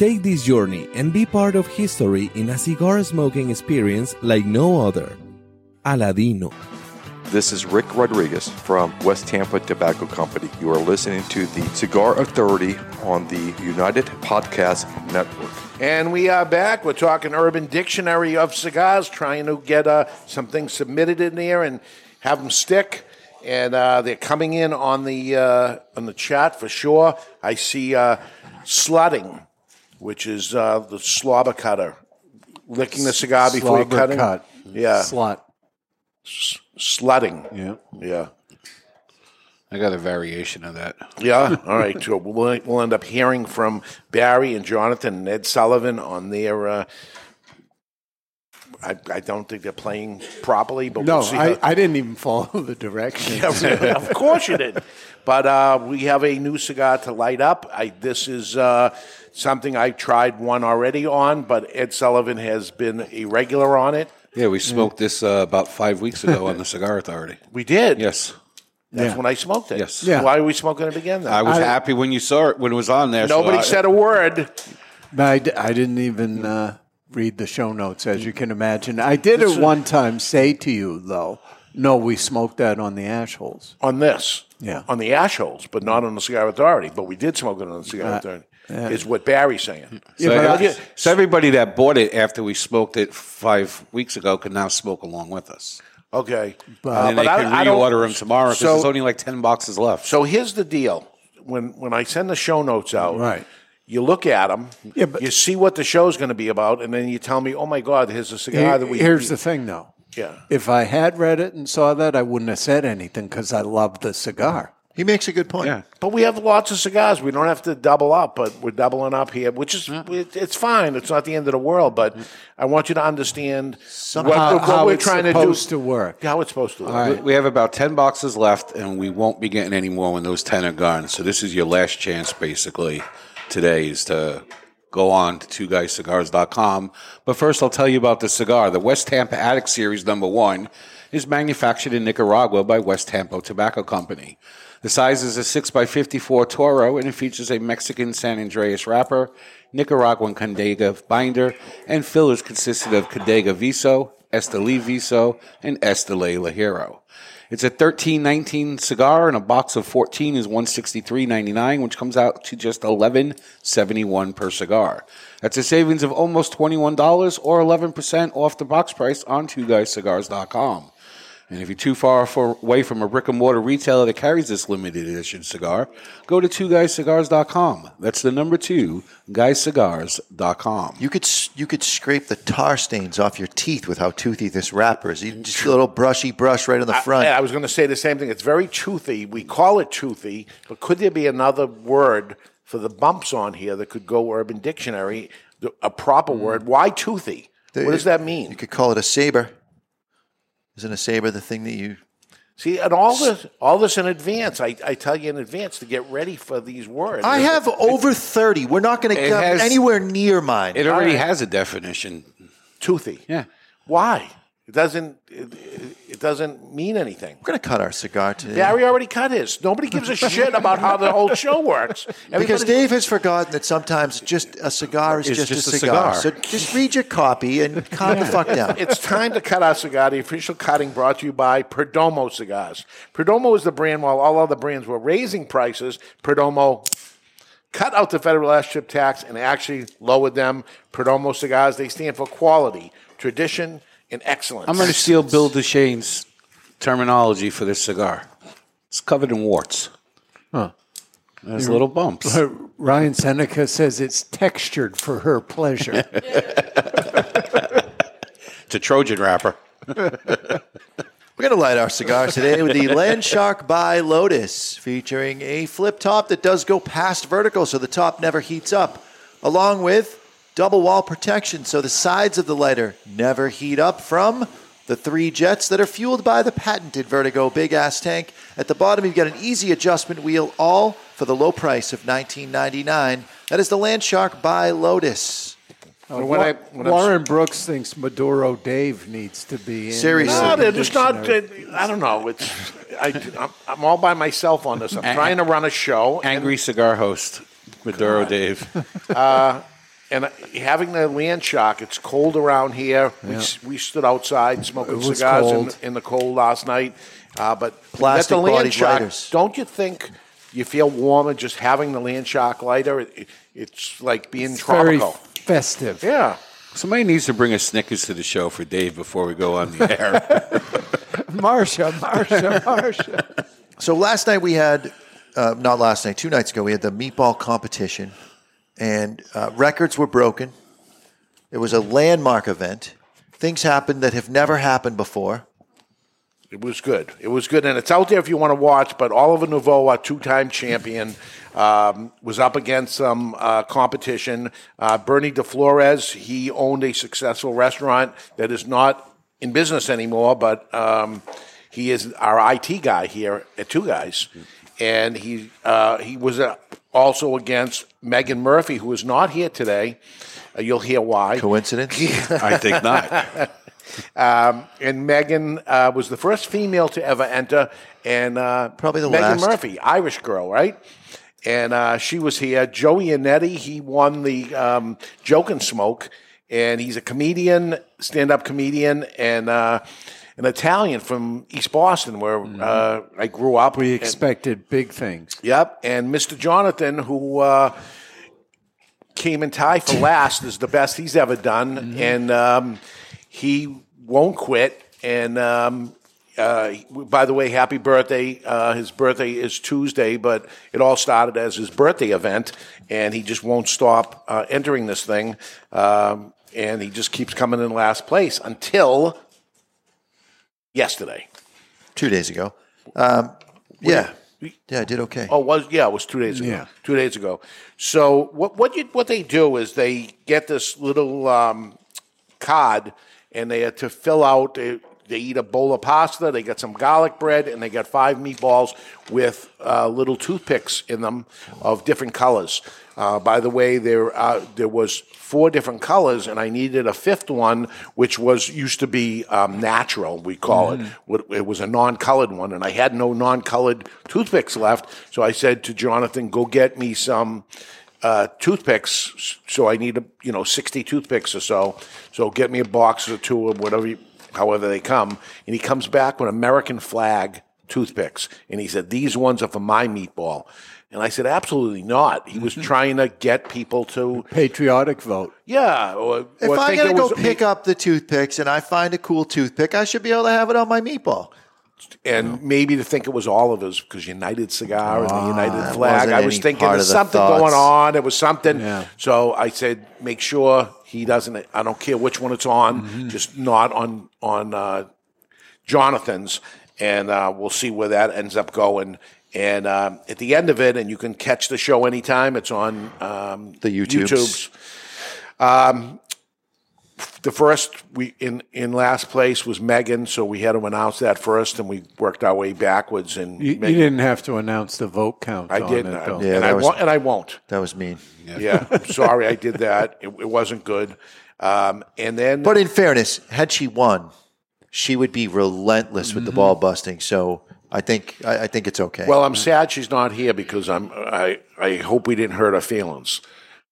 Take this journey and be part of history in a cigar smoking experience like no other. Aladino. This is Rick Rodriguez from West Tampa Tobacco Company. You are listening to the Cigar Authority on the United Podcast Network. And we are back. We're talking Urban Dictionary of Cigars, trying to get uh, something submitted in there and have them stick. And uh, they're coming in on the uh, on the chat for sure. I see uh, slutting, which is uh, the slobber cutter, licking the cigar before you're Slobber cutting. cut. Yeah, Slut. S- slutting. Yeah, yeah. I got a variation of that. Yeah. All right. So we'll, we'll end up hearing from Barry and Jonathan and Ed Sullivan on their. Uh, I, I don't think they're playing properly, but No, we'll see. I, how- I didn't even follow the directions. Yeah, of course you did. But uh, we have a new cigar to light up. I, this is uh, something I tried one already on, but Ed Sullivan has been a regular on it. Yeah, we smoked this uh, about five weeks ago on the Cigar Authority. We did. Yes. That's Yeah. when I smoked it. Yes. Yeah. Why are we smoking it again? Then I was happy when you saw it when it was on there. so Nobody I- said a word. But I, d- I didn't even uh, read the show notes, as you can imagine. I did This at one time say to you, though, no, we smoked that on the ash holes. On this. Yeah. On the ash holes, but not on the Cigar Authority. But we did smoke it on the Cigar Uh, Authority. is what Barry's saying. So, so everybody that bought it after we smoked it five weeks ago can now smoke along with us. Okay, and then they can reorder them tomorrow because there's only like ten boxes left. So here's the deal: when when I send the show notes out, Right. You look at them, you see what the show's going to be about, and then you tell me, "Oh my God, here's a cigar Here- that we." here's the thing, though. Yeah. If I had read it and saw that, I wouldn't have said anything because I love the cigar. He makes a good point. Yeah. But we have lots of cigars. We don't have to double up, but we're doubling up here, which is it, it's fine. It's not the end of the world. But I want you to understand what, How- what how we're it's trying supposed to to work. How it's supposed to work. We- We have about 10 boxes left, and we won't be getting any more when those 10 are gone. So, this is your last chance, basically, today is to go on to two guyscigars.com. But first, I'll tell you about the cigar. The West Tampa Attic Series number one is manufactured in Nicaragua by West Tampa Tobacco Company. The size is a 6x54 Toro, and it features a Mexican San Andrés wrapper, Nicaraguan Condega binder, and fillers consisted of Condega Viso, Esteli Viso, and Esteli Ligero. It's a thirteen nineteen cigar, and a box of fourteen is one sixty three ninety nine, which comes out to just eleven seventy one per cigar. That's a savings of almost twenty one dollars, or eleven percent off the box price on TwoGuysCigars.com. And if you're too far for, away from a brick and mortar retailer that carries this limited edition cigar, go to TwoGuysCigars.com. That's the number two, GuysCigars.com. You could you could scrape the tar stains off your teeth with how toothy this wrapper is. You just a little brushy brush right on the front. I, I was going to say the same thing. It's very toothy. We call it toothy, but could there be another word for the bumps on here that could go Urban Dictionary? A proper mm. word. Why toothy? what does that mean? You could call it a saber. Isn't a saber the thing that you? See, and all this, all this in advance. I, I tell you in advance to get ready for these words. I have over thirty. We're not going to It get has- anywhere near mine. It already All right. has a definition. toothy. Yeah. Why? It doesn't. It, it doesn't mean anything. We're going to cut our cigar today. Barry already cut his. Nobody gives a shit about how the whole show works. Because Dave has forgotten that sometimes just a cigar is It's just, just a a cigar. cigar. So just read your copy and calm the fuck down. It's time to cut our cigar. The official cutting brought to you by Perdomo Cigars. Perdomo is the brand, while all other brands were raising prices, Perdomo cut out the federal ash tax and actually lowered them. Perdomo Cigars, they stand for quality, tradition, and excellence. I'm going to steal Bill Deschain's terminology for this cigar. It's covered in warts. Huh. There's little bumps. Ryan Seneca says it's textured for her pleasure. It's a Trojan wrapper. We're going to light our cigar today with the Land Shark by Lotus, featuring a flip top that does go past vertical so the top never heats up, along with double wall protection so the sides of the lighter never heat up from the three jets that are fueled by the patented Vertigo big ass tank. At the bottom, you've got an easy adjustment wheel, all for the low price of $19.99. That is the Land Shark by Lotus. Uh, when I- Wa- when I'm- Warren Brooks thinks Maduro Dave needs to be in. No, the they're just not. dictionary. I don't know. It's. I, I'm, I'm all by myself on this. I'm trying to run a show. Angry cigar host, Maduro Dave. uh, and having the Land Shark, it's cold around here. We, Yeah. s- we stood outside smoking cigars in, in the cold last night. Uh, but you Plastic the land bodied shock. lighters. Don't you think you feel warmer just having the Land Shark lighter? It, it's like being It's very tropical. festive. Yeah. Somebody needs to bring a Snickers to the show for Dave before we go on the air. Marsha, Marsha, Marsha. So last night we had, uh, not last night, two nights ago, we had the meatball competition, and uh, records were broken. It was a landmark event. Things happened that have never happened before. It was good. It was good, and it's out there if you want to watch. But Oliver Nouveau, our two-time champion, um, was up against some uh, competition. Uh, Bernie DeFlores, he owned a successful restaurant that is not in business anymore, but um, he is our IT guy here at Two Guys, and he uh, he was uh, also against Megan Murphy, who is not here today. Uh, you'll hear why. Coincidence? I think not. Um, and Megan uh, was the first female to ever enter, and uh, Probably the last. Megan last. Murphy, Irish girl, right? And uh, she was here. Joey Anetti, he won the um, Joke and Smoke, and he's a comedian, stand-up comedian, and uh, an Italian from East Boston, where uh, I grew up. We And- expected big things. Yep, and Mr. Jonathan, who uh, came in tie for last. is the best he's ever done, Mm-hmm. and um, he won't quit. And um, uh, by the way, happy birthday! Uh, his birthday is Tuesday, but it all started as his birthday event, and he just won't stop uh, entering this thing. Um, and he just keeps coming in last place until yesterday. Two days ago. Um, yeah. Yeah, I did okay. Oh, was yeah, it was two days ago. Yeah. Two days ago. So what what you what they do is they get this little um, card and they have to fill out. They, they eat a bowl of pasta. They got some garlic bread and they got five meatballs with uh, little toothpicks in them of different colors. Uh, by the way, there uh, there was four different colors, and I needed a fifth one, which was used to be um, natural. We call it. It was a non-colored one, and I had no non-colored toothpicks left. So I said to Jonathan, "Go get me some." uh, toothpicks. So I need a you know sixty toothpicks or so. So get me a box or two or whatever, you, however they come. And he comes back with American flag toothpicks, and he said these ones are for my meatball. And I said absolutely not. He was trying to get people to Patriotic vote. yeah. Or, If or I think gotta go was- pick up the toothpicks and I find a cool toothpick, I should be able to have it on my meatball. and maybe to think it was all of us because United Cigar and the Ah, United flag. wasn't I was any thinking part there's of the something thoughts. going on. It was something. Yeah. So I said, make sure he doesn't. I don't care which one it's on, Mm-hmm. just not on on uh, Jonathan's, and uh, we'll see where that ends up going. And um, at the end of it, and you can catch the show anytime. It's on um, The YouTubes. YouTubes. Um, the first we in in last place was Megan, so we had to announce that first, and we worked our way backwards. And You, you Megan- didn't have to announce the vote count. I on did, it, I- though. Yeah, and that I was- won't, and I won't. That was mean. Yeah, I'm sorry, I did that. It, it wasn't good. Um, and then, But in fairness, had she won, she would be relentless with the ball busting. So I think I, I think it's okay. well, I'm sad she's not here because I'm. I I hope we didn't hurt her feelings.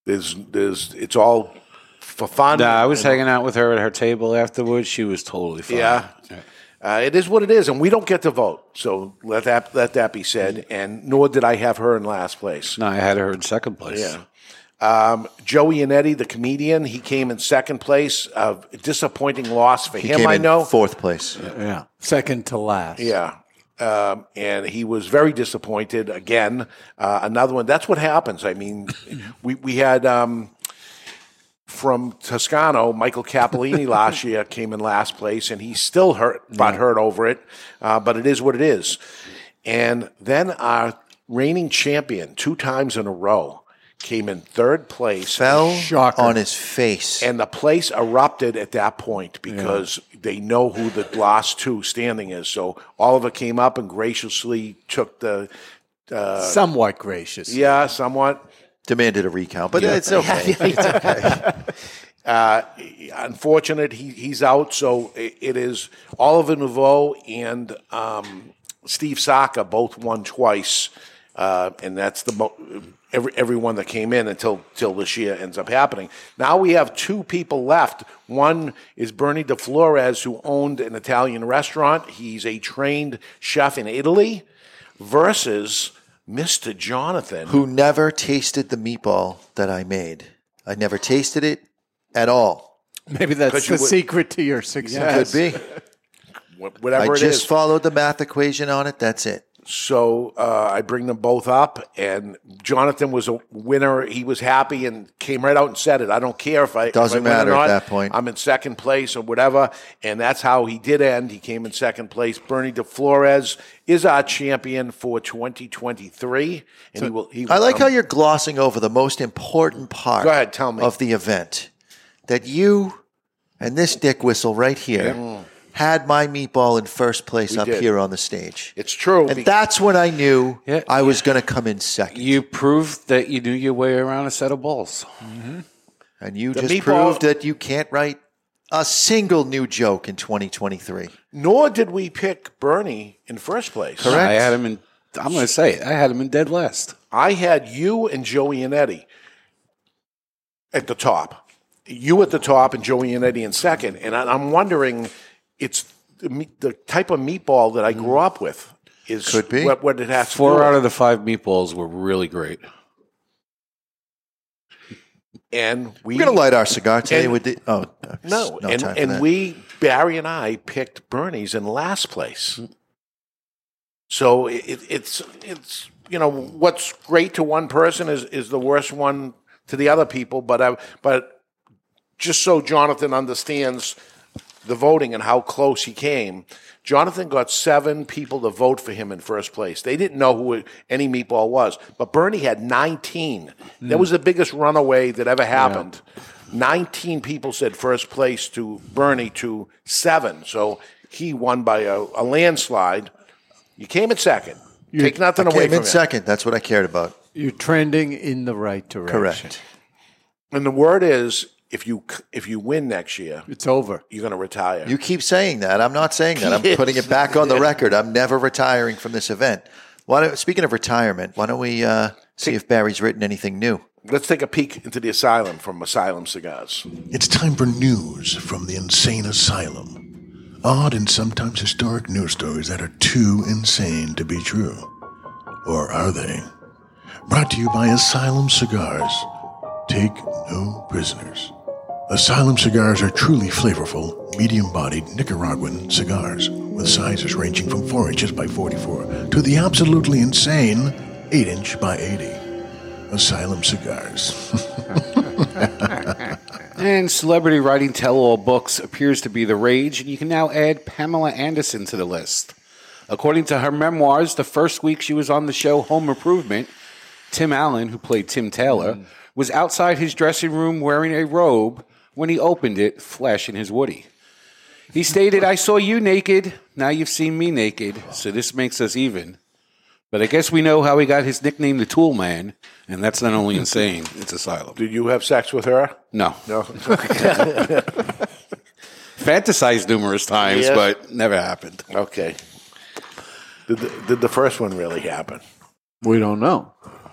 There's there's it's all for fun. Nah, I was And- hanging out with her at her table afterwards. She was totally fine. Yeah. Uh, it is what it is, and we don't get to vote. So let that let that be said. And nor did I have her in last place. No, I had her in second place. Yeah. Um, Joey Anetti, the comedian, he came in second place. Uh, disappointing loss for he him, came I in know. fourth place. Yeah, second to last. Yeah. Um, and he was very disappointed again. Uh, another one. That's what happens. I mean, we, we had um, from Toscano, Michael Capolini last year came in last place, and he's still hurt, but hurt over it. Uh, but it is what it is. And then our reigning champion, two times in a row, came in third place. Fell Shocker. on his face. And the place erupted at that point because they know who the last two standing is. So Oliver came up and graciously took the. Uh, Somewhat gracious. yeah, somewhat. Demanded a recount, but it's okay. it's okay. Uh, unfortunate, he, he's out. So it, it is Oliver Nouveau and um, Steve Saka both won twice, uh, and that's the mo- every everyone that came in until till this year ends up happening. Now we have two people left. One is Bernie De Flores, who owned an Italian restaurant. He's a trained chef in Italy, versus Mister Jonathan, Who never tasted the meatball that I made. I never tasted it at all. Maybe that's the would- secret to your success. Could be. whatever I it just is. followed the math equation on it. That's it. So uh, I bring them both up, and Jonathan was a winner. He was happy and came right out and said it. I don't care if I Doesn't I win or matter at that point. I'm in second place or whatever, and that's how he did end. He came in second place. Bernie De Flores is our champion for 2023, and he will. He will I like how you're glossing over the most important part Go ahead, tell me. of the event. That you and this dick whistle right here had my meatball in first place We up did. here on the stage. It's true. And that's when I knew Yeah. I was going to come in second. You proved that you knew your way around a set of balls. Mm-hmm. And you The just meatball- proved that you can't write a single new joke in 2023. nor did we pick Bernie in first place. Correct. I had him in. I'm going to say it. I had him in dead last. I had you and Joey and Eddie at the top. You at the top and Joey and Eddie in second. And I- I'm wondering, it's the, meat, the type of meatball that I grew mm-hmm. up with is Could be. what, what it has to Four do out with. of the five meatballs were really great. and we We're going to light our cigar today and- with the. Oh, no, no and, time for and that. we Barry and I picked Bernie's in last place. Mm. So it, it's it's you know what's great to one person is is the worst one to the other people. But I, but just so Jonathan understands the voting and how close he came, Jonathan got seven people to vote for him in first place. They didn't know who any meatball was, but Bernie had 19. That Mm. was the biggest runaway that ever happened. 19 people said first place to Bernie to seven. So he won by a, a landslide. You came in second. Take nothing I away came from in it. second. That's what I cared about. You're trending in the right direction. Correct. And the word is if you if you win next year, it's over. You're going to retire. You keep saying that. I'm not saying that. I'm putting it back on the record. I'm never retiring from this event. Why don't, speaking of retirement, why don't we uh, see if Barry's written anything new? Let's take a peek into the asylum from Asylum Cigars. It's time for news from the insane asylum. Odd and sometimes historic news stories that are too insane to be true. Or are they? Brought to you by Asylum Cigars. Take no prisoners. Asylum cigars are truly flavorful, medium bodied Nicaraguan cigars with sizes ranging from 4 inches by 44 to the absolutely insane 8 inch by 80. Asylum cigars. And celebrity writing tell all books appears to be the rage, and you can now add Pamela Anderson to the list. According to her memoirs, the first week she was on the show Home Improvement, Tim Allen, who played Tim Taylor, was outside his dressing room wearing a robe when he opened it, flashing his Woody. He stated, I saw you naked, now you've seen me naked, so this makes us even. But I guess we know how he got his nickname, the Tool Man, and that's not only insane, it's asylum. Did you have sex with her? No. No. Fantasized numerous times, Yeah. but never happened. Okay. Did the, did the first one really happen? We don't know.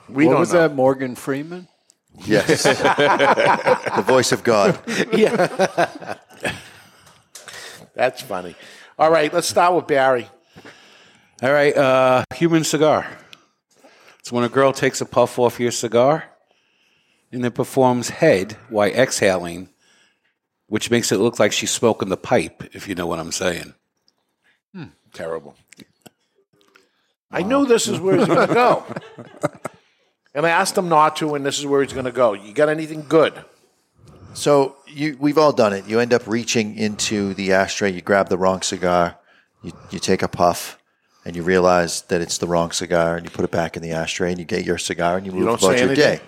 We what don't was know. that, Morgan Freeman? Yes. the voice of God. yeah. That's funny. All right, let's start with Barry. All right, uh, human cigar. It's when a girl takes a puff off your cigar and then performs head while exhaling, which makes it look like she's smoking the pipe, if you know what I'm saying. Terrible. I knew this is where he's going to go. And I asked him not to, and this is where he's going to go. You got anything good? So you, we've all done it. You end up reaching into the ashtray, you grab the wrong cigar, you, you take a puff, and you realize that it's the wrong cigar, and you put it back in the ashtray, and you get your cigar, and you You move don't about say your anything? day.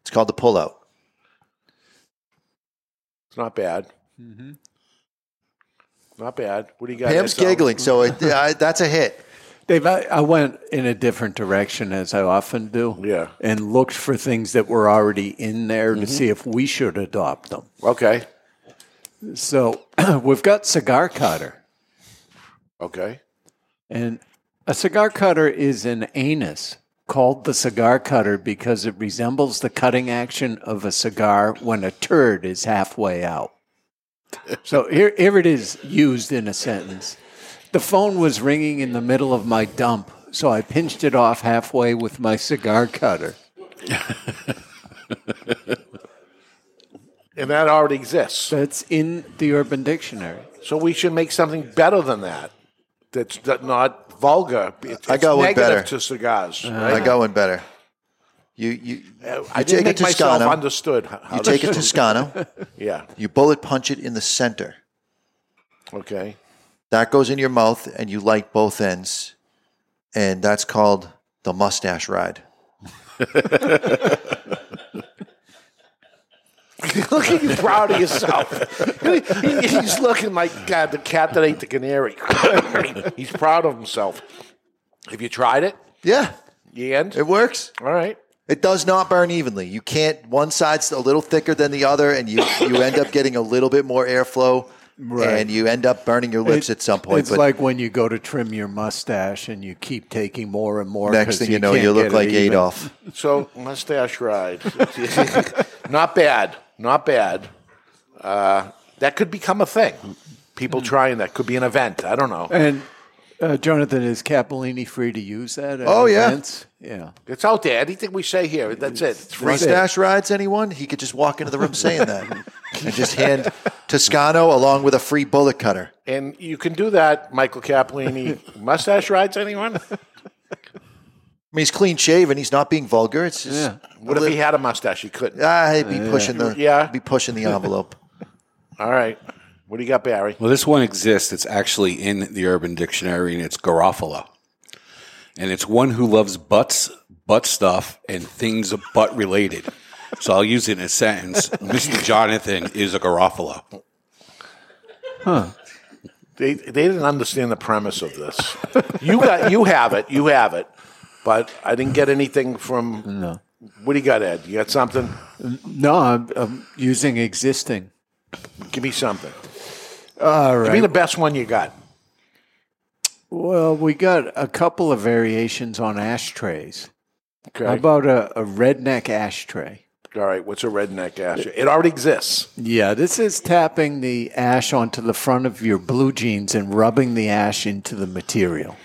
It's called the pullout. It's not bad. Mm-hmm. Not bad. What do you got? Pam's giggling, so it, I, that's a hit. Dave, I, I went in a different direction as I often do. Yeah. And looked for things that were already in there to Mhm. see if we should adopt them. Okay. So we've got cigar cutter. Okay. And a cigar cutter is an anus called the cigar cutter because it resembles the cutting action of a cigar when a turd is halfway out. So here, here it is used in a sentence. The phone was ringing in the middle of my dump, so I pinched it off halfway with my cigar cutter. And that already exists. That's in the Urban Dictionary. So we should make something better than that. That's not vulgar. It's, I got it's one negative better. to cigars. Uh-huh. I right? got one better. You you, uh, I you didn't take make a myself understood how- how you to take a do it. Toscano. Yeah. You bullet punch it in the center. Okay. That goes in your mouth, and you light both ends, and that's called the mustache ride. Look at you proud of yourself. He- He's looking like God, the cat that ate the canary. He's proud of himself. Have you tried it? Yeah. And it works. All right. It does not burn evenly. You can't. One side's a little thicker than the other, and you you end up getting a little bit more airflow, Right. and you end up burning your lips It- at some point. It's but like when you go to trim your mustache and you keep taking more and more. Next thing you know, you look get it like even. Adolf. So mustache ride. not bad. Not bad. Uh, that could become a thing. People trying that could be an event. I don't know. And Uh, Jonathan, is Capellini free to use that? Oh, yeah. events? Yeah. It's out there. Anything we say here, that's it. It's free. Mustache rides, anyone? He could just walk into the room saying that and just hand Toscano along with a free bullet cutter. And you can do that, Michael Caplini. Mustache rides, anyone? I mean, he's clean shaven. He's not being vulgar. It's just What if he had a mustache? He couldn't. Ah, he'd be pushing the Yeah. be pushing the envelope. All right. What do you got, Barry? Well, this one exists. It's actually in the Urban Dictionary, and it's Garofalo. And it's one who loves butts, butt stuff, and things butt related. So I'll use it in a sentence. Mr. Jonathan is a Garofalo. Huh. They they didn't understand the premise of this. You got you have it. You have it. But I didn't get anything from. No. What do you got, Ed? You got something? No, I'm, I'm using existing. Give me something. All Give me the best one you got. Well, we got a couple of variations on ashtrays. Okay. How about a, a redneck ashtray? All right. What's a redneck ash? It already exists. Yeah, this is tapping the ash onto the front of your blue jeans and rubbing the ash into the material.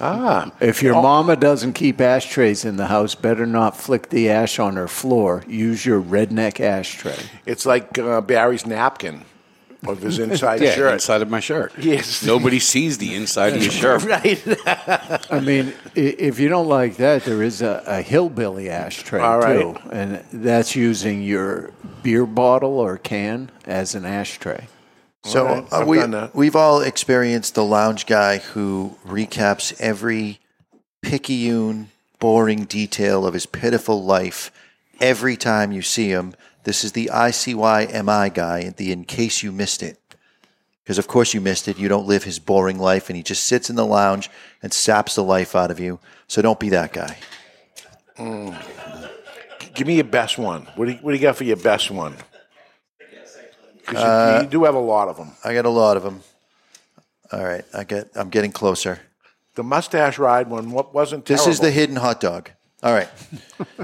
Ah. If your mama doesn't keep ashtrays in the house, better not flick the ash on her floor. Use your redneck ashtray. It's like uh, Barry's napkin of his inside yeah, shirt. inside of my shirt. Yes. Nobody sees the inside of your shirt. right. I mean, i- if you don't like that, there is a, a hillbilly ashtray All right. too, and that's using your beer bottle or can as an ashtray. So All right, uh, I've we done that. we've all experienced the lounge guy who recaps every picayune, boring detail of his pitiful life every time you see him. This is the ICYMI guy, the in case you missed it. Because of course you missed it. You don't live his boring life, and he just sits in the lounge and saps the life out of you. So don't be that guy. Mm. Give me your best one. What do you, what do you got for your best one? 'Cause you, Uh, you do have a lot of them. I got a lot of them. All right, I get. I'm getting closer. The mustache ride one wa- wasn't This is the hidden hot dog. All right.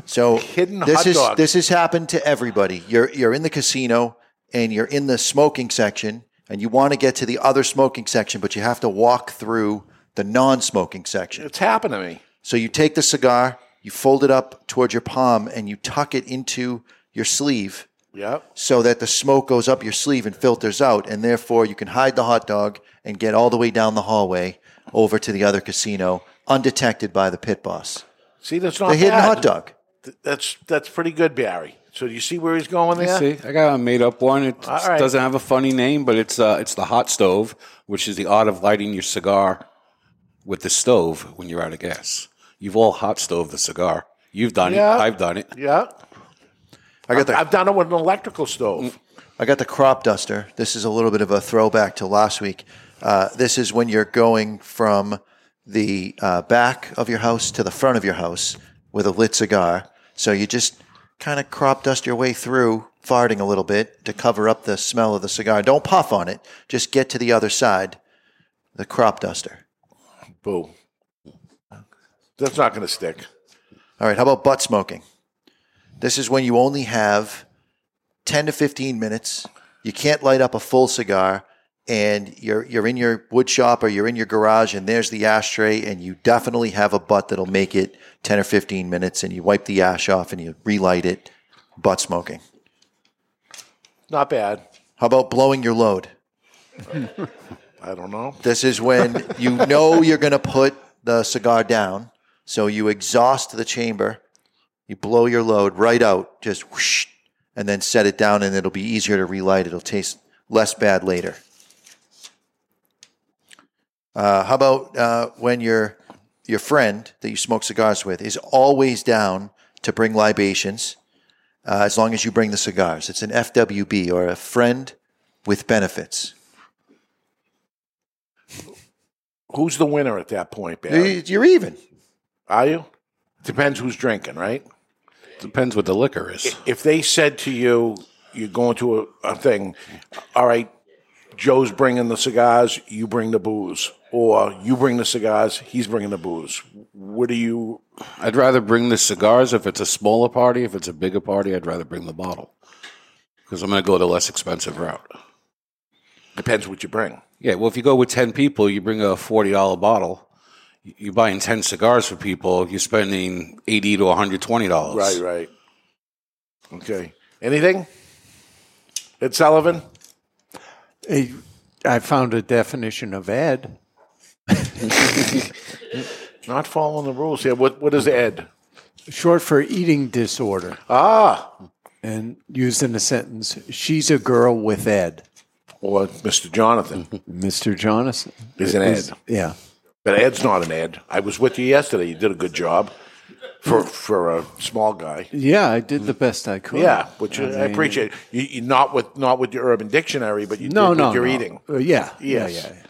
So Hidden this hot is dog. this has happened to everybody. You're you're in the casino and you're in the smoking section and you want to get to the other smoking section, but you have to walk through the non-smoking section. It's happened to me. So you take the cigar, you fold it up towards your palm, and you tuck it into your sleeve Yep. so that the smoke goes up your sleeve and filters out, and therefore you can hide the hot dog and get all the way down the hallway over to the other casino undetected by the pit boss. See, that's not the hidden bad. hot dog. Th- That's that's pretty good, Barry. So do you see where he's going there? See, I got a made up one. It All right. doesn't have a funny name, but it's uh, it's the hot stove, which is the art of lighting your cigar with the stove when you're out of gas. You've all hot stove the cigar. You've done Yeah. it. I've done it. Yeah. I got the I've done it with an electrical stove. I got the crop duster. This is a little bit of a throwback to last week. Uh, this is when you're going from the uh, back of your house to the front of your house with a lit cigar. So you just kind of crop dust your way through, farting a little bit to cover up the smell of the cigar. Don't puff on it. Just get to the other side. The crop duster. Boo. That's not going to stick. All right, how about butt smoking? This is when you only have 10 to 15 minutes. You can't light up a full cigar and you're you're in your wood shop or you're in your garage and there's the ashtray and you definitely have a butt that'll make it 10 or 15 minutes and you wipe the ash off and you relight it. Butt smoking. Not bad. How about blowing your load? I don't know. This is when you know you're going to put the cigar down. So you exhaust the chamber, you blow your load right out, just whoosh, and then set it down, and it'll be easier to relight. It'll taste less bad later. Uh, how about uh, when your your friend that you smoke cigars with is always down to bring libations, uh, as long as you bring the cigars? It's an FWB or a friend with benefits. Who's the winner at that point, Barry? You're even. Are you? Depends who's drinking, right? Depends what the liquor is. If they said to you, you're going to a, a thing, all right, Joe's bringing the cigars, you bring the booze. Or you bring the cigars, he's bringing the booze. What do you. I'd rather bring the cigars if it's a smaller party. If it's a bigger party, I'd rather bring the bottle because I'm going to go the less expensive route. Depends what you bring. Yeah, well, if you go with 10 people, you bring a $40 bottle. You're buying 10 cigars for people, you're spending 80 to $120. Right, right. Okay. Anything? Ed Sullivan? Hey, I found a definition of ed. Not following the rules here. What What is Ed? Short for eating disorder. Ah. And used in a sentence, she's a girl with Ed. Or Mr. Jonathan. Mr. Jonathan. Is an Is- Ed. Yeah. But Ed's not an Ed. I was with you yesterday. You did a good job for for a small guy. Yeah, I did the best I could. Yeah, which I, mean, appreciate. You, you not with not with your Urban Dictionary, but you No, did no, with your no. eating. Uh, yeah, yeah, Yes. yeah.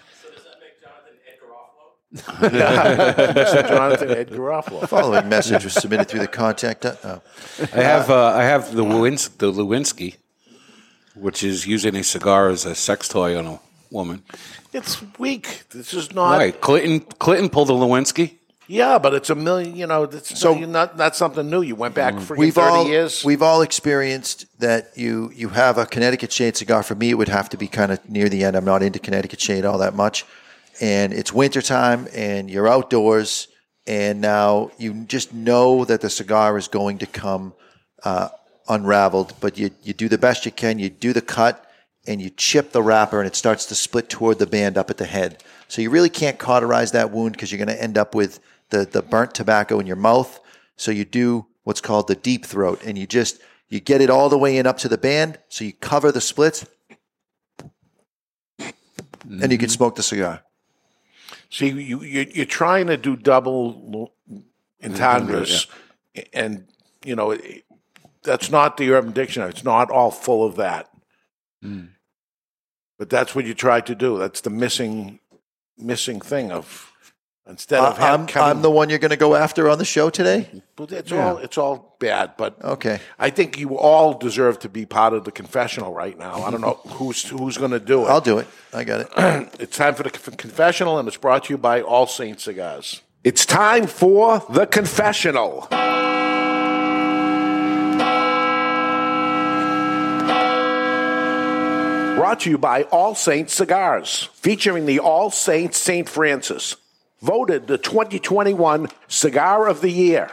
Mr. Jonathan Ed Garofalo. Following message was submitted through the contact. Uh, oh. I have uh, I have the Lewins- the Lewinsky, which is using a cigar as a sex toy on a woman. It's weak. This is not. right, Clinton Clinton pulled the Lewinsky. Yeah, but it's a million. You know, it's so not not something new. You went back for we've thirty all years. we've all experienced that you you have a Connecticut shade cigar. For me, it would have to be kind of near the end. I'm not into Connecticut shade all that much, and it's wintertime and you're outdoors, and now you just know that the cigar is going to come uh, unraveled. But you you do the best you can. You do the cut and you chip the wrapper, and it starts to split toward the band up at the head. So you really can't cauterize that wound because you're going to end up with the the burnt tobacco in your mouth. So you do what's called the deep throat, and you just you get it all the way in up to the band. So you cover the splits, and you can mm-hmm. smoke the cigar. See, you, you you're trying to do double entendres, mm-hmm. and you know it, that's not the Urban Dictionary. It's not all full of that. Mm. But that's what you try to do. That's the missing missing thing of instead of I- I'm, coming, I'm the one you're going to go after on the show today. But it's Yeah. all it's all bad. But Okay. I think you all deserve to be part of the confessional right now. I don't know who's who's going to do it. I'll do it. I got it. it's time for the confessional, and it's brought to you by All Saints Cigars. It's time for the confessional. Brought to you by All Saints Cigars, featuring the All Saints St. Francis, voted the 2021 Cigar of the Year.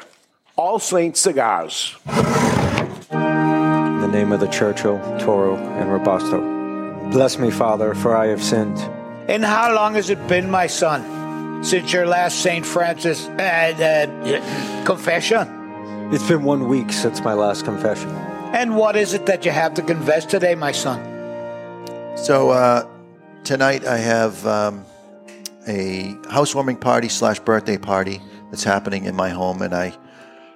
All Saints Cigars. In the name of the Churchill, Toro, and Robusto. Bless me, Father, for I have sinned. And how long has it been, my son, since your last St. Francis uh, uh, confession? It's been one week since my last confession. And what is it that you have to confess today, my son? So uh, tonight I have um, a housewarming party slash birthday party that's happening in my home, and I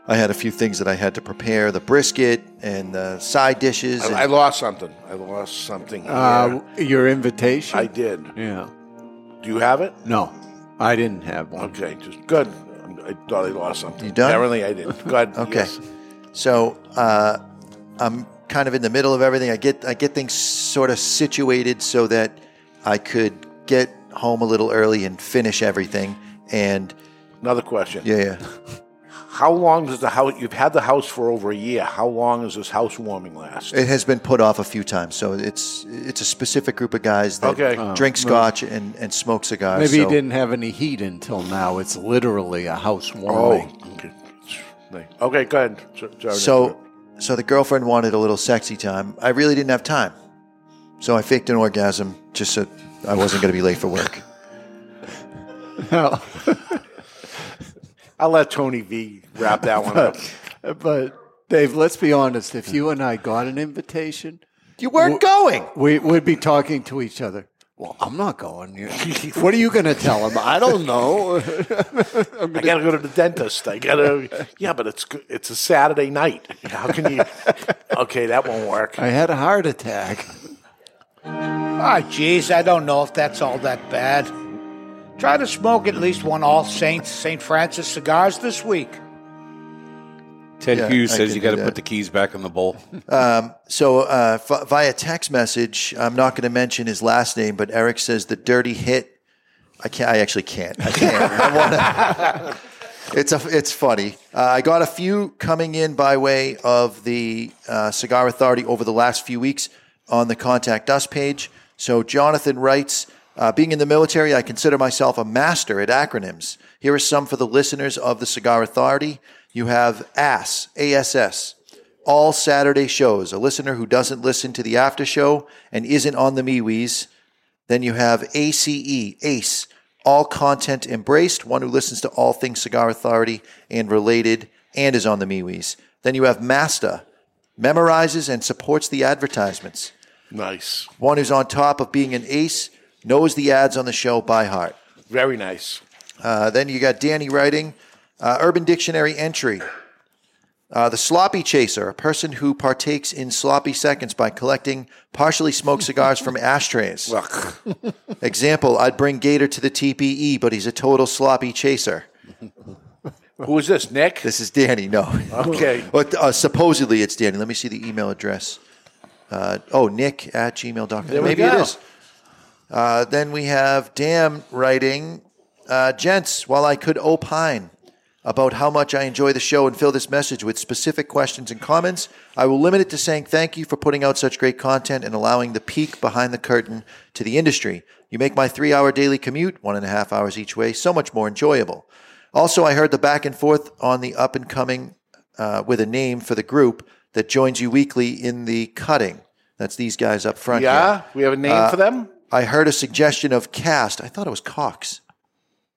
I had a few things that I had to prepare: the brisket and the side dishes. and- I, I lost something. I lost something. Here. Uh, your invitation? I did. Yeah. Do you have it? No, I didn't have one. Okay, just good. I thought I lost something. You done? Apparently, I did. Good. Okay. yes. So uh, I'm kind of in the middle of everything. I get I get things sort of situated so that I could get home a little early and finish everything. And Another question. yeah, yeah. How long does the house? You've had the house for over a year. How long does this housewarming last? It has been put off a few times, so it's it's a specific group of guys that Okay. Oh, drink Oh, scotch and, and smoke cigars. Maybe so you didn't have any heat until now. It's literally a Oh, housewarming. okay. Okay, go ahead. So- sorry to So so the girlfriend wanted a little sexy time. I really didn't have time, so I faked an orgasm just so I wasn't going to be late for work. No. I'll let Tony V wrap that one up. but, but Dave, let's be honest. If you and I got an invitation, you weren't going. We would be talking to each other. Well, I'm not going. what are you going to tell him? I don't know. I gotta go to the dentist. I gotta. Yeah, but it's it's a Saturday night. How can you? Okay, that won't work. I had a heart attack. Ah, jeez, I don't know if that's all that bad. Try to smoke at least one All Saints St. Francis cigars this week. Ted Yeah, Hughes says you do got to put the keys back in the bowl. Um, so uh, v- via text message, I'm not going to mention his last name, but Eric says the dirty hit. I can't. I actually can't. I can't. I wanna, it's a. It's funny. Uh, I got a few coming in by way of the uh, Cigar Authority over the last few weeks on the contact us page. So Jonathan writes, Uh, being in the military, I consider myself a master at acronyms. Here are some for the listeners of the Cigar Authority. You have ASS, ASS, all Saturday shows. A listener who doesn't listen to the after show and isn't on the MeWe's. Then you have ACE, ACE, all content embraced, one who listens to all things Cigar Authority and related and is on the MeWe's. Then you have Master, memorizes and supports the advertisements. Nice. One who's on top of being an ace, knows the ads on the show by heart. Very nice. Uh, then you got Danny writing uh, Urban Dictionary entry. Uh, the sloppy chaser, a person who partakes in sloppy seconds by collecting partially smoked cigars from ashtrays. Example: I'd bring Gator to the TPE, but he's a total sloppy chaser. Who is this, Nick? This is Danny. No. Okay. But uh, supposedly it's Danny. Let me see the email address. Uh, oh, Nick at gmail.com. There Maybe it is. Uh, then we have Dan writing, uh, Gents, while I could opine about how much I enjoy the show and fill this message with specific questions and comments, I will limit it to saying thank you for putting out such great content and allowing the peek behind the curtain to the industry. You make my three hour daily commute, one and a half hours each way, so much more enjoyable. Also, I heard the back and forth on the up and coming uh, with a name for the group that joins you weekly in the cutting. That's these guys up front. Yeah? here. We have a name Uh, for them? I heard a suggestion of cast. I thought it was Cox.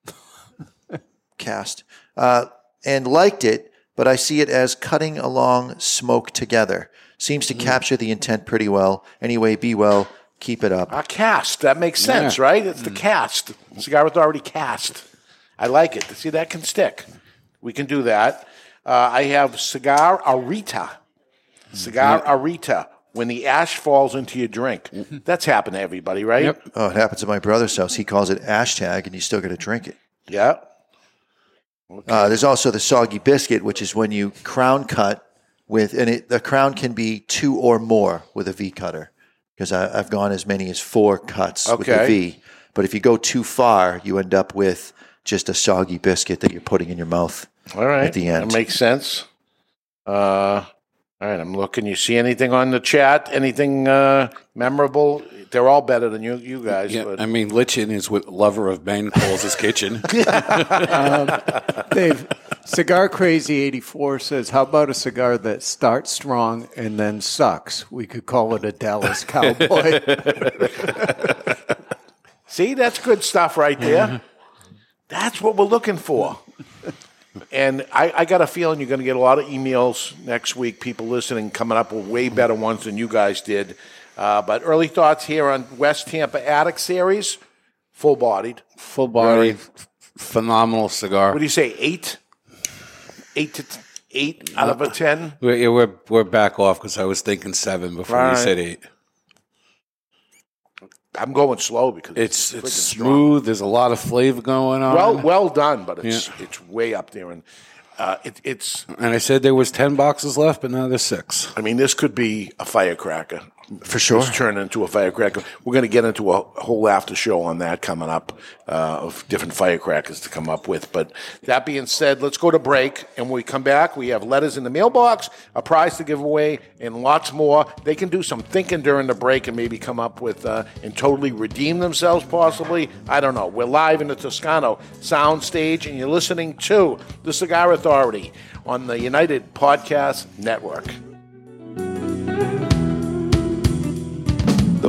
cast. Uh, and liked it, but I see it as cutting along smoke together. Seems to Mm. capture the intent pretty well. Anyway, be well. Keep it up. A cast. That makes sense, Yeah. right? It's the cast. Cigar already cast. I like it. See, that can stick. We can do that. Uh, I have Cigar Arita. Cigar Arita. When the ash falls into your drink. That's happened to everybody, right? Oh, it happens at my brother's house. He calls it hashtag, and you still got to drink it. Yeah. Uh, there's also the soggy biscuit, which is when you crown cut with, and it, the crown can be two or more with a V cutter, because I've gone as many as four cuts with the Okay. V. But if you go too far, you end up with just a soggy biscuit that you're putting in your mouth All right. at the end. That makes sense. Uh, all right, I'm looking. You see anything on the chat? Anything uh, memorable? They're all better than you, you guys. Yeah, but I mean, Lichin is what lover of Ben calls his kitchen. um, Dave, Cigar Crazy 84 says, How about a cigar that starts strong and then sucks? We could call it a Dallas Cowboy. See, that's good stuff right there. That's what we're looking for. And I, I got a feeling you're going to get a lot of emails next week, people listening, coming up with way better ones than you guys did. Uh, but early thoughts here on West Tampa Attic Series, full bodied. Full body, phenomenal cigar. What do you say, eight? Eight to t- eight out of a ten? We're, we're, we're back off because I was thinking seven before Right. you said eight. I'm going slow because It's it's strong. smooth. There's a lot of flavor going on. Well, well done, but it's Yeah. it's way up there, and uh, it, it's. and I said there was ten boxes left, but now there's six. I mean, this could be a firecracker for sure. It's turn into a firecracker. We're going to get into a whole after show on that coming up uh, of different firecrackers to come up with. But that being said, let's go to break, and when we come back, we have letters in the mailbox, a prize to give away, and lots more. They can do some thinking during the break and maybe come up with uh, and totally redeem themselves, possibly. I don't know. We're live in the Toscano sound stage, and you're listening to the Cigar Authority on the United Podcast Network.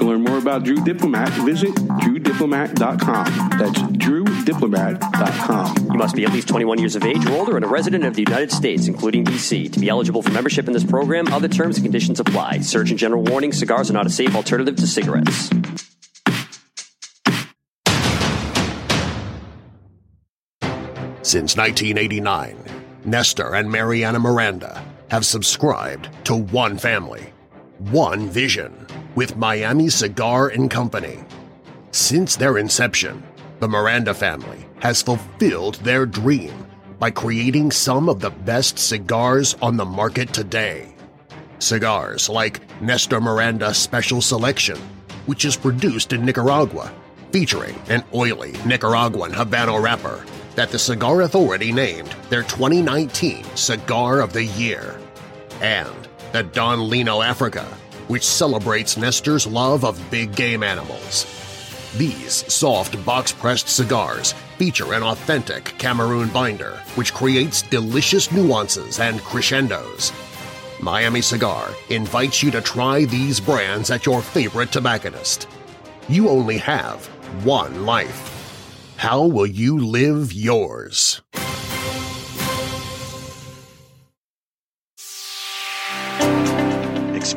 To learn more about Drew Diplomat, visit drewdiplomat.com. That's drewdiplomat.com. You must be at least 21 years of age or older and a resident of the United States, including D.C. To be eligible for membership in this program, other terms and conditions apply. Surgeon General warning: cigars are not a safe alternative to cigarettes. Since 1989, Nestor and Mariana Miranda have subscribed to one family, one vision with Miami Cigar and Company. Since their inception, the Miranda family has fulfilled their dream by creating some of the best cigars on the market today. Cigars like Nestor Miranda Special Selection, which is produced in Nicaragua, featuring an oily Nicaraguan Habano wrapper that the Cigar Authority named their 2019 Cigar of the Year, and the Don Lino Africa, which celebrates Nestor's love of big game animals. These soft box-pressed cigars feature an authentic Cameroon binder which creates delicious nuances and crescendos. Miami Cigar invites you to try these brands at your favorite tobacconist. You only have one life. How will you live yours?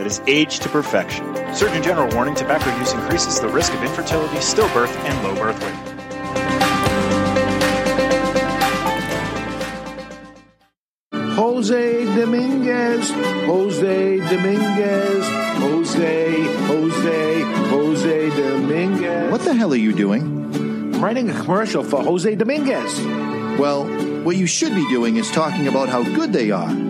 that is aged to perfection. Surgeon General warning tobacco use increases the risk of infertility, stillbirth, and low birth weight. Jose Dominguez, Jose Dominguez, Jose, Jose, Jose Dominguez. What the hell are you doing? I'm writing a commercial for Jose Dominguez. Well, what you should be doing is talking about how good they are.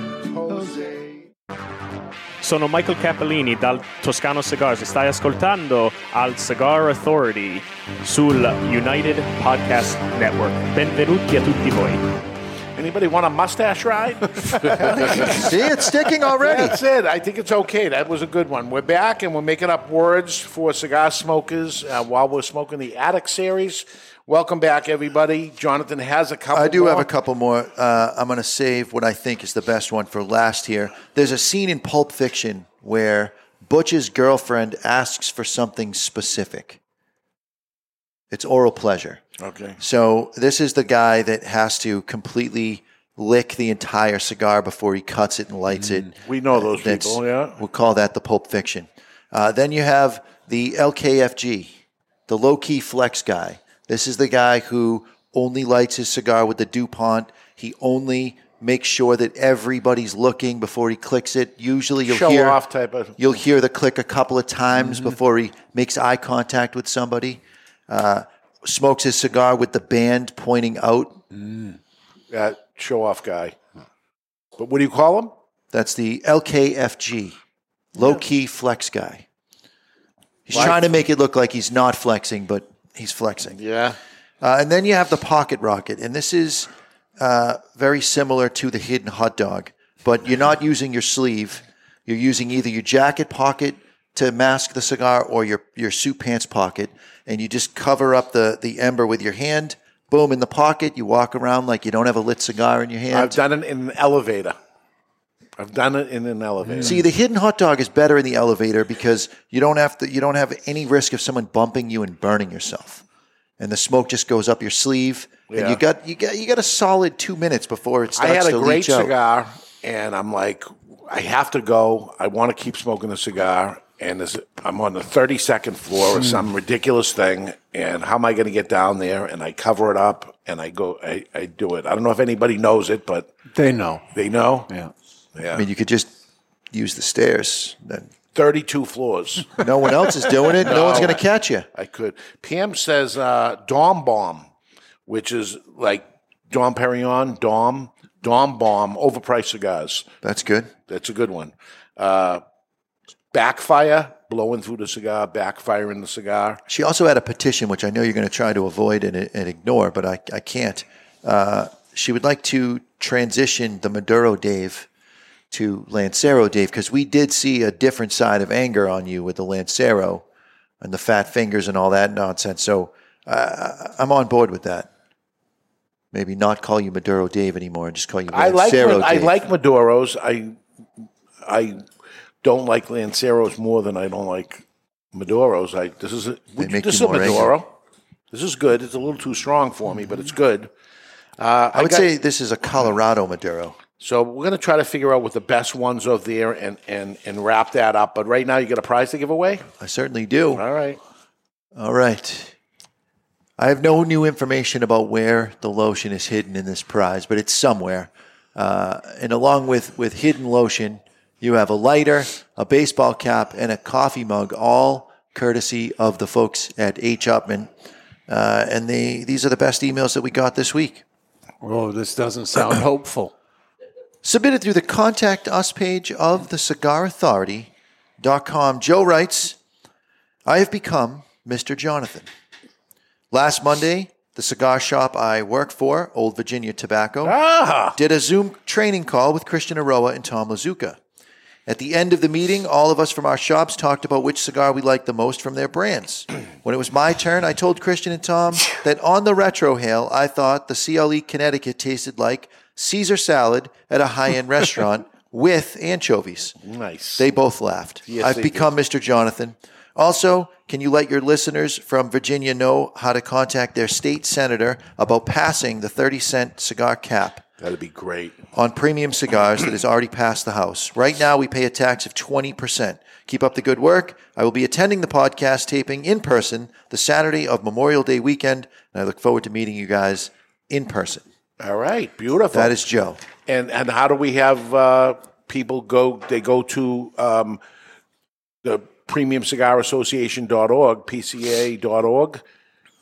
Sono Michael Cappellini dal Toscano Cigars e stai ascoltando al Cigar Authority sul United Podcast Network. Benvenuti a tutti voi. Anybody want a mustache ride? See, it's sticking already. That's it. I think it's okay. That was a good one. We're back and we're making up words for cigar smokers uh, while we're smoking the Attic series. Welcome back, everybody. Jonathan has a couple. I do more. have a couple more. Uh, I'm going to save what I think is the best one for last here. There's a scene in Pulp Fiction where Butch's girlfriend asks for something specific. It's oral pleasure. Okay. So this is the guy that has to completely lick the entire cigar before he cuts it and lights it. We know those That's- people, yeah. We'll call that the Pulp Fiction. Uh, then you have the LKFG, the low key flex guy. This is the guy who only lights his cigar with the DuPont. He only makes sure that everybody's looking before he clicks it. Usually you'll Show hear off type of. You'll hear the click a couple of times Mm-hmm. before he makes eye contact with somebody. Uh, smokes his cigar with the band pointing out. That show off guy. But what do you call him? That's the LKFG, low key flex guy. He's trying to make it look like he's not flexing, but he's flexing. Yeah. Uh, and then you have the pocket rocket, and this is uh, very similar to the hidden hot dog, but you're not using your sleeve. You're using either your jacket pocket to mask the cigar or your, your suit pants pocket, and you just cover up the, the ember with your hand. Boom, in the pocket. You walk around like you don't have a lit cigar in your hand. I've done it in an elevator. I've done it in an elevator. See, the hidden hot dog is better in the elevator because you don't have to. You don't have any risk of someone bumping you and burning yourself, and the smoke just goes up your sleeve. And Yeah. you got you got you got a solid two minutes before it I starts had a to great leach out. cigar, and I'm like, I have to go. I want to keep smoking the cigar, and there's, I'm on the 32nd floor of Hmm. some ridiculous thing. And how am I going to get down there? And I cover it up and I go, I, I do it. I don't know if anybody knows it, but They know. they know. Yeah. Yeah. I mean, you could just use the stairs. Then 32 floors. no one else is doing it. No, one's going to catch you. I could. Pam says uh, Dom Bomb, which is like Dom Perignon, Dom, Dom Bomb, overpriced cigars. That's good. That's a good one. Uh, backfire, blowing through the cigar, backfire in the cigar. She also had a petition, which I know you're going to try to avoid and, and ignore, but I, I can't. Uh, she would like to transition the Maduro Dave to Lancero Dave because we did see a different side of anger on you with the Lancero and the fat fingers and all that nonsense. So uh, I'm on board with that. Maybe not call you Maduro Dave anymore and just call you I like Lancero I like Maduros. I I don't like Lanceros more than I don't like Maduros. I this is a, make this is a Maduro. angry. This is good. It's a little too strong for me, but it's good. Uh, I would got- say this is a Colorado Maduro. So we're going to try to figure out what the best ones are there and, and, and wrap that up. But right now, you got a prize to give away. I certainly do. All right. All right. I have no new information about where the lotion is hidden in this prize, but it's somewhere. Uh, and along with, with hidden lotion, you have a lighter, a baseball cap, and a coffee mug, all courtesy of the folks at H. Upmann. Uh, and they, these are the best emails that we got this week. Oh, this doesn't sound hopeful. Submitted through the Contact Us page of the cigarauthority.com. Joe writes, I have become Mr. Jonathan. Last Monday, the cigar shop I work for, Old Virginia Tobacco, ah! did a Zoom training call with Christian Eiroa and Tom Lazuka. At the end of the meeting, all of us from our shops talked about which cigar we liked the most from their brands. When it was my turn, I told Christian and Tom that on the retro hail, I thought the CLE Connecticut tasted like Caesar salad at a high end restaurant with anchovies. Nice. They both laughed. Yes, I've become Mr. Jonathan. Also, can you let your listeners from Virginia know how to contact their state senator about passing the 30 cent cigar cap? That'd be great. on premium cigars that has already passed the House. Right now, we pay a tax of 20%. Keep up the good work. I will be attending the podcast taping in person the Saturday of Memorial Day weekend, and I look forward to meeting you guys in person. All right. Beautiful. That is Joe. And and how do we have uh, people go? They go to um, the premiumcigarassociation.org, pca.org,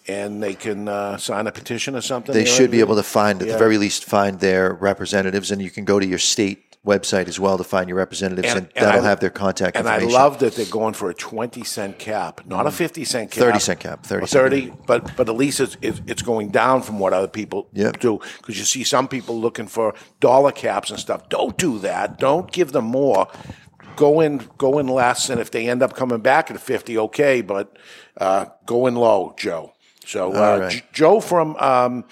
and they can uh, sign a petition or something. They should be able to find, at Yeah. the very least, find their representatives, and you can go to your state website as well to find your representatives, and, that'll I- have their contact And information. I love that they're going for a twenty cent cap, not a fifty cent cap, 30 cent cap, 30 Or cent. thirty. But but at least it's it's, it's going down from what other people Yep. do. Because you see some people looking for dollar caps and stuff. Don't do that. Don't give them more. Go in go in less, and if they end up coming back at fifty, okay. But uh, go in low, Joe. So uh, right. J- Joe from um,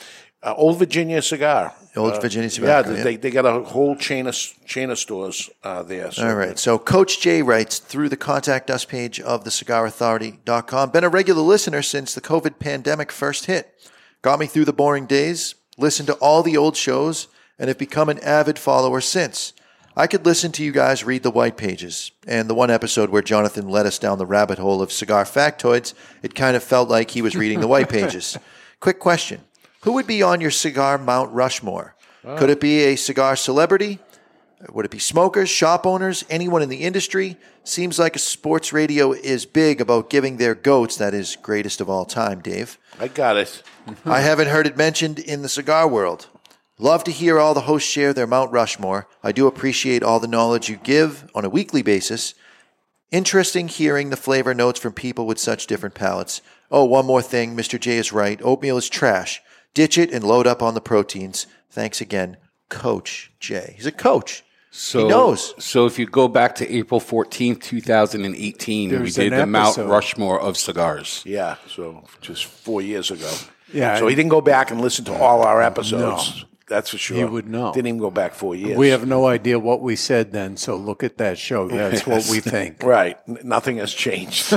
uh, Old Virginia Cigar. Old Uh, Virginia Yeah, they, yeah. they got a whole chain of chain of stores uh, there. So All right. So Coach Jay writes through the contact us page of the cigarauthority.com. Been a regular listener since the COVID pandemic first hit. Got me through the boring days, listened to all the old shows, and have become an avid follower since. I could listen to you guys read the white pages. And the one episode where Jonathan led us down the rabbit hole of cigar factoids, it kind of felt like he was reading the white pages. Quick question Who would be on your cigar Mount Rushmore? Could it be a cigar celebrity? Would it be smokers, shop owners, anyone in the industry? Seems like a sports radio is big about giving their goats that is greatest of all time, Dave. I got it. I haven't heard it mentioned in the cigar world. Love to hear all the hosts share their Mount Rushmore. I do appreciate all the knowledge you give on a weekly basis. Interesting hearing the flavor notes from people with such different palates. Oh, one more thing. Mr. J is right. Oatmeal is trash. Ditch it and load up on the proteins. Thanks again, Coach Jay. He's a coach. So, he knows. So if you go back to April 14th, 2018, we did the Mount. Rushmore of cigars. Yeah, so just four years ago. Yeah, So he didn't go back and listen to all our episodes. No. That's for sure. He would know. Didn't even go back four years. We have no idea what we said then, so look at that show. That's what we think. Right. Nothing has changed.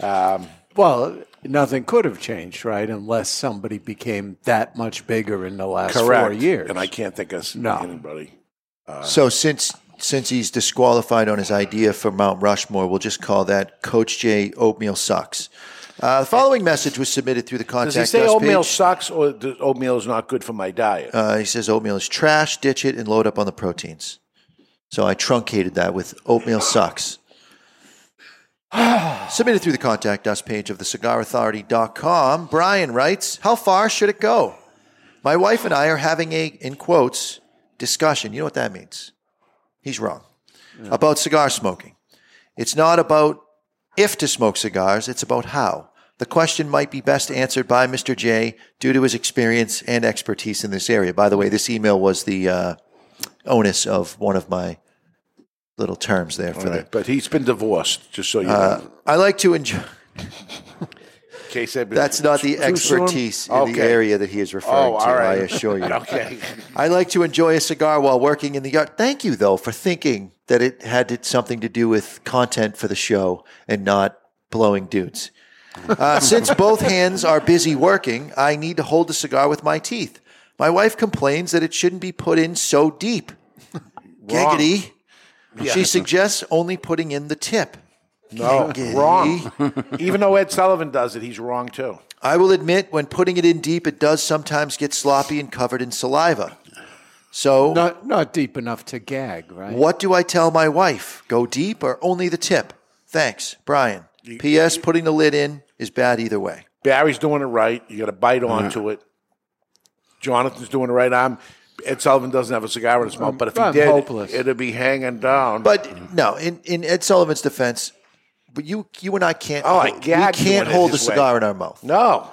um, Well, nothing could have changed, right? Unless somebody became that much bigger in the last correct. four years. And I can't think of No. anybody. Uh, So since since he's disqualified on his idea for Mount Rushmore, we'll just call that Coach J oatmeal sucks. Uh, the following message was submitted through the contact Does he say us oatmeal page. sucks or oatmeal is not good for my diet? Uh, he says oatmeal is trash. Ditch it and load up on the proteins. So I truncated that with oatmeal sucks. Submitted through the contact us page of thecigarauthority.com. Brian writes, How far should it go? My wife and I are having a, in quotes, discussion. You know what that means? He's wrong. About cigar smoking. It's not about if to smoke cigars, it's about how. The question might be best answered by Mr. J due to his experience and expertise in this area. By the way, this email was the uh, onus of one of my little terms there for right, but he's been divorced, just so you uh, know. I like to enjoy. Case That's not the expertise in the area that he is referring Oh, to. right. I assure you. Okay. I like to enjoy a cigar while working in the yard. Thank you, though, for thinking that it had something to do with content for the show and not blowing dudes. Uh, since both hands are busy working, I need to hold the cigar with my teeth. My wife complains that it shouldn't be put in so deep. Giggity. Yeah. She suggests only putting in the tip. No, Giggity. wrong. Even though Ed Sullivan does it, he's wrong too. I will admit, when putting it in deep, it does sometimes get sloppy and covered in saliva. So, Not not deep enough to gag, right? what do I tell my wife? Go deep or only the tip? Thanks, Brian. P.S. Putting the lid in is bad either way. Barry's doing it right. You got to bite uh-huh. onto it. Jonathan's doing it right. I'm. Ed Sullivan doesn't have a cigar in his mouth, but if he I'm did, hopeless. it'd be hanging down. But no, in, in Ed Sullivan's defense, but you you and I can't. Oh, I hold- gagged we can't doing it hold the his way. cigar in our mouth. no,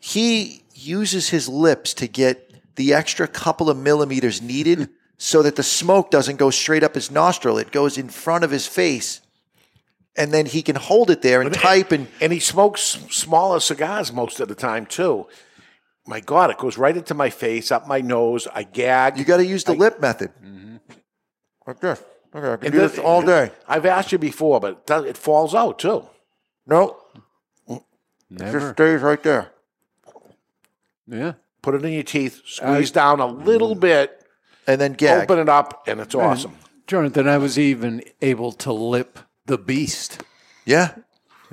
He uses his lips to get the extra couple of millimeters needed so that the smoke doesn't go straight up his nostril. It goes in front of his face. And then he can hold it there and type and and he smokes smaller cigars most of the time too. My God, it goes right into my face, up my nose. I gag. you got to use the lip method. Mm-hmm. Like this. Okay, I can And do this then- all day. I've asked you before, but it, does, it falls out too. No, it Never. just stays right there. Yeah. Put it in your teeth, squeeze down a little mm-hmm. bit, And then gag. open it up, and it's awesome. Jonathan, I was even able to lip the beast. Yeah,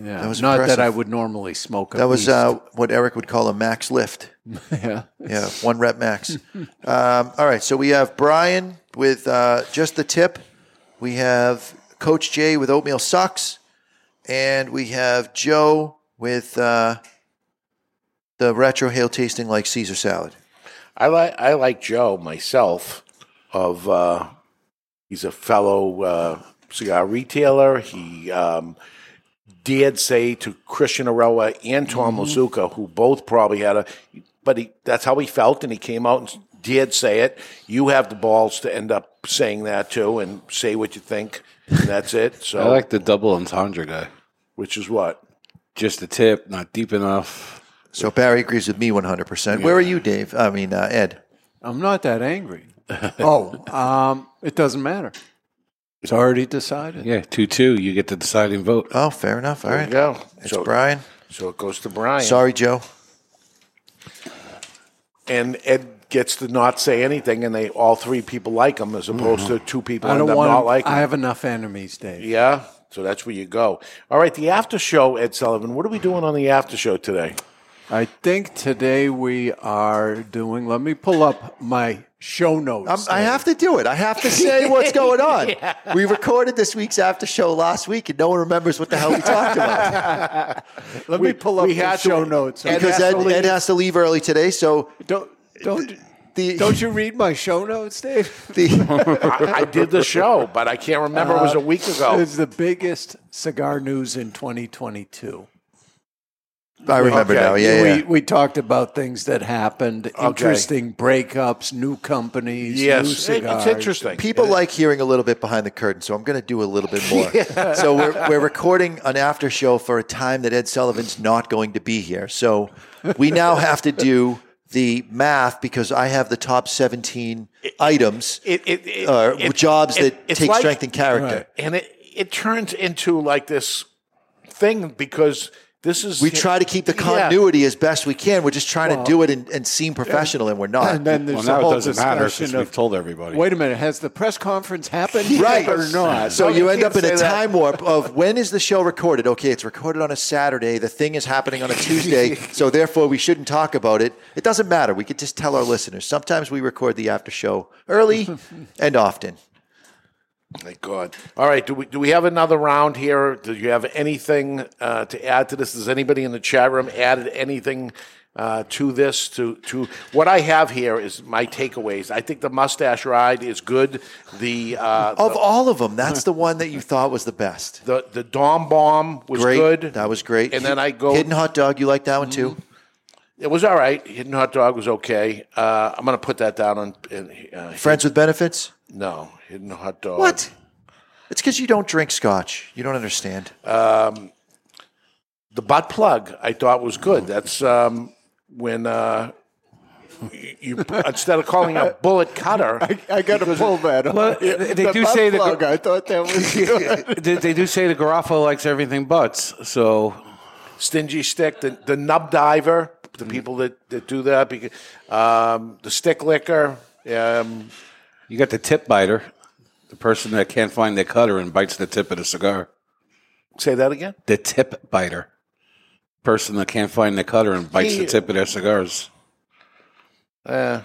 Yeah. That was Not that. I would normally smoke a that was uh, what Eric would call a max lift. yeah. Yeah, one rep max. um, all right, so we have Brian with uh, just the tip. We have Coach Jay with oatmeal sucks, and we have Joe with uh, the retro hail tasting like Caesar salad. I like I like Joe myself. Of uh, he's a fellow uh, cigar retailer. He um, did say to Christian Eiroa and Tom Lazuka, who both probably had a, but he that's how he felt, and he came out and did say it. You have the balls to end up saying that too, and say what you think. And that's it. So I like the double entendre guy. which is what Just a tip, not deep enough. So Barry agrees with me 100%. Where are you, Dave? I mean, uh, Ed. I'm not that angry. oh, um, it doesn't matter. It's already decided. Yeah, 2 2. You get the deciding vote. Oh, fair enough. All there right. you go. It's so Brian. so it goes to Brian. Sorry, Joe. and Ed gets to not say anything, and they all three people like him, as opposed to mm-hmm. two people I end don't up want. not to liking I have enough enemies, Dave. Yeah, so that's where you go. All right, the after show, Ed Sullivan. What are we doing on the after show today? I think today we are doing. Let me pull up my show notes. Um, I have to do it. I have to say what's going on. We recorded this week's after show last week, and no one remembers what the hell we talked about. Let me pull up we the had to- show notes. Ed because has Ed. Ed has to leave early today, so don't don't the don't you read my show notes, Dave? the I, I did the show, but I can't remember. it was a week ago. It's the biggest cigar news in 2022. I remember Okay. now. Yeah, we yeah. we talked about things that happened, interesting breakups, new companies, new yes, it- cigars. it's interesting. People like hearing a little bit behind the curtain, so I'm going to do a little bit more. So we're, we're recording an after show for a time that Ed Sullivan's not going to be here. So we now have to do the math because I have the top 17 items, It, it, it, uh, it- jobs it- that it's take like- strength and character. and it it turns into like this thing because This is we try to keep the Yeah. continuity as best we can. We're just trying Well, to do it and, and seem professional, and we're not. And then there's Well, the now it whole doesn't matter discussion 'cause of, we've told everybody. Wait a minute, has the press conference happened right yet or not? So No, you you end up in a that. time warp of when is the show recorded? Okay, it's recorded on a Saturday. The thing is happening on a Tuesday, so therefore we shouldn't talk about it. It doesn't matter. We could just tell our listeners. Sometimes we record the after show early and often. Thank God. All right. Do we do we have another round here? Do you have anything uh, to add to this? Does anybody in the chat room added anything uh, to this? To to what I have here is my takeaways. I think the mustache ride is good. The uh, Of the, all of them, that's the one that you thought was the best. the the Dom Bomb was great. good. That was great. And then I go- Mm-hmm. hidden hot dog. You like that one too? It was all right. Hidden hot dog was okay. Uh, I'm going to put that down on uh, Friends with benefits. No, hidden hot dog. What? It's because you don't drink scotch. You don't understand. Um, the butt plug I thought was good. That's um, when uh, you, you instead of calling a bullet cutter. I, I got to pull that up. Well, they- they the do butt say the- plug, I thought that was good. they, they do say the Garofalo likes everything butts. So stingy stick, the, the nub diver, the people that, that do that, because, um, the stick licker. Um, you got the tip biter, the person that can't find their cutter and bites the tip of the cigar. Say that again. The tip biter, person that can't find their cutter and bites He- the tip of their cigars. uh,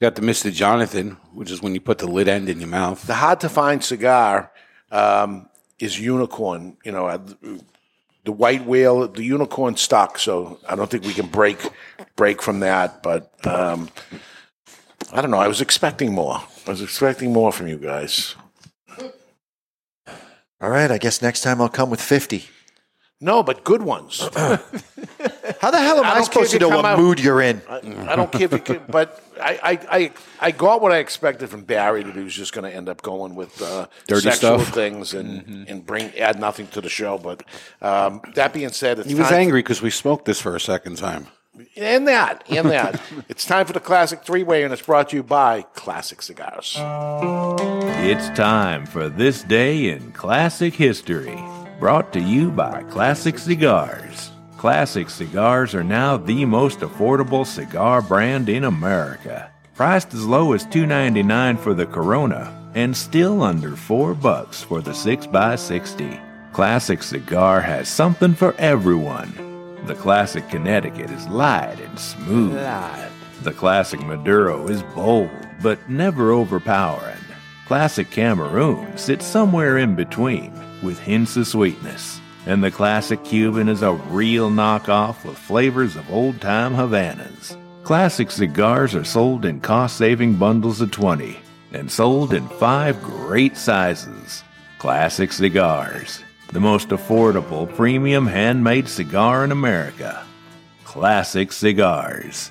got the Mister Jonathan, which is when you put the lid end in your mouth. the hard to find cigar um, is unicorn. You know, uh, the white whale, the unicorn stock. So I don't think we can break break from that. But um, I don't know. I was expecting more. I was expecting more from you guys. All right. I guess next time I'll come with fifty. No, but good ones. How the hell am I I, supposed to know what out- mood you're in? I, I don't care if you can, but I, I, I, I got what I expected from Barry that he was just going to end up going with uh, Dirty sexual stuff. things and, and bring add nothing to the show. But um, that being said, it's He was angry because we smoked this for a second time. And that and that. it's time for the classic three way, and it's brought to you by Classic Cigars. It's time for This Day in Classic History, brought to you by Classic Cigars. Classic Cigars are now the most affordable cigar brand in America. Priced as low as $2.99 for the Corona and still under 4 bucks for the 6x60. Classic Cigar has something for everyone. The Classic Connecticut is light and smooth. The Classic Maduro is bold, but never overpowering. Classic Cameroon sits somewhere in between, with hints of sweetness. And the Classic Cuban is a real knockoff with flavors of old time Havanas. Classic cigars are sold in cost saving bundles of 20 and sold in five great sizes. Classic Cigars, the most affordable premium handmade cigar in America. Classic Cigars.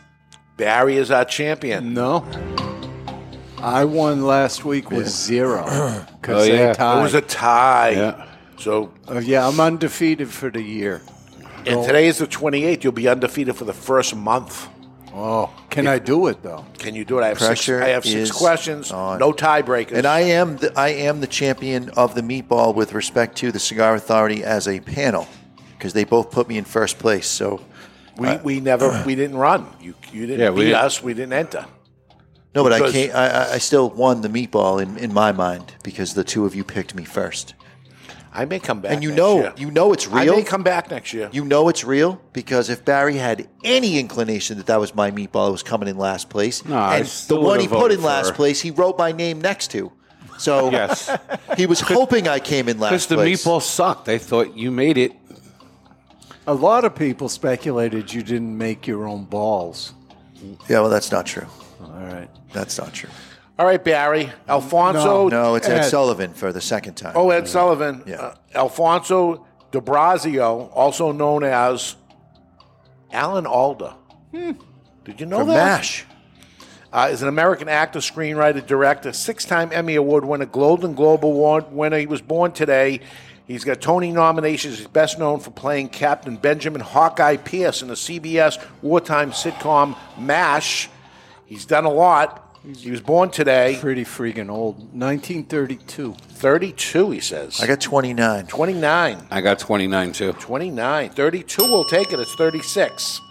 Barry is our champion. No. I won last week with zero. Oh, they yeah. It tied. It was a tie. Yeah. So, Uh, yeah, I'm undefeated for the year. and today is the 28th. You'll be undefeated for the first month. Oh, can I do it though? Can you do it? I have six. Pressure I have six questions. on. No tiebreakers. And I am the, I am the champion of the meatball with respect to the Cigar Authority as a panel because they both put me in first place. So we, uh, we never we didn't run. You you didn't Yeah, we beat didn't- us. We didn't enter. no, but I can't. I, I- I still won the meatball in, in my mind because the two of you picked me first. I may come back. And you next know, year. you know it's real. I real. may come back next year. You know it's real because if Barry had any inclination that that was my meatball, it was coming in last place. No, and the one he put in last for- place, he wrote my name next to. So Yes. he was hoping I came in last Because the place. meatball sucked. They thought you made it. A lot of people speculated you didn't make your own balls. Yeah, well, that's not true. All right. That's not true. All right, Barry. Alfonso. No, it's Ed. Sullivan for the second time. Oh, Ed Sullivan. Yeah. Uh, Alfonso D'Abruzzo, also known as Alan Alda. Hmm. Did you know From that? MASH. Uh, is an American actor, screenwriter, director, six-time Emmy Award winner, Golden Globe Award winner. He was born today. He's got Tony nominations. He's best known for playing Captain Benjamin Hawkeye Pierce in the CBS wartime sitcom MASH. He's done a lot. He was born today. Pretty freaking old. 1932. 32, he says. I got 29. 29. I got 29 too. 29. 32 will take it. It's 36.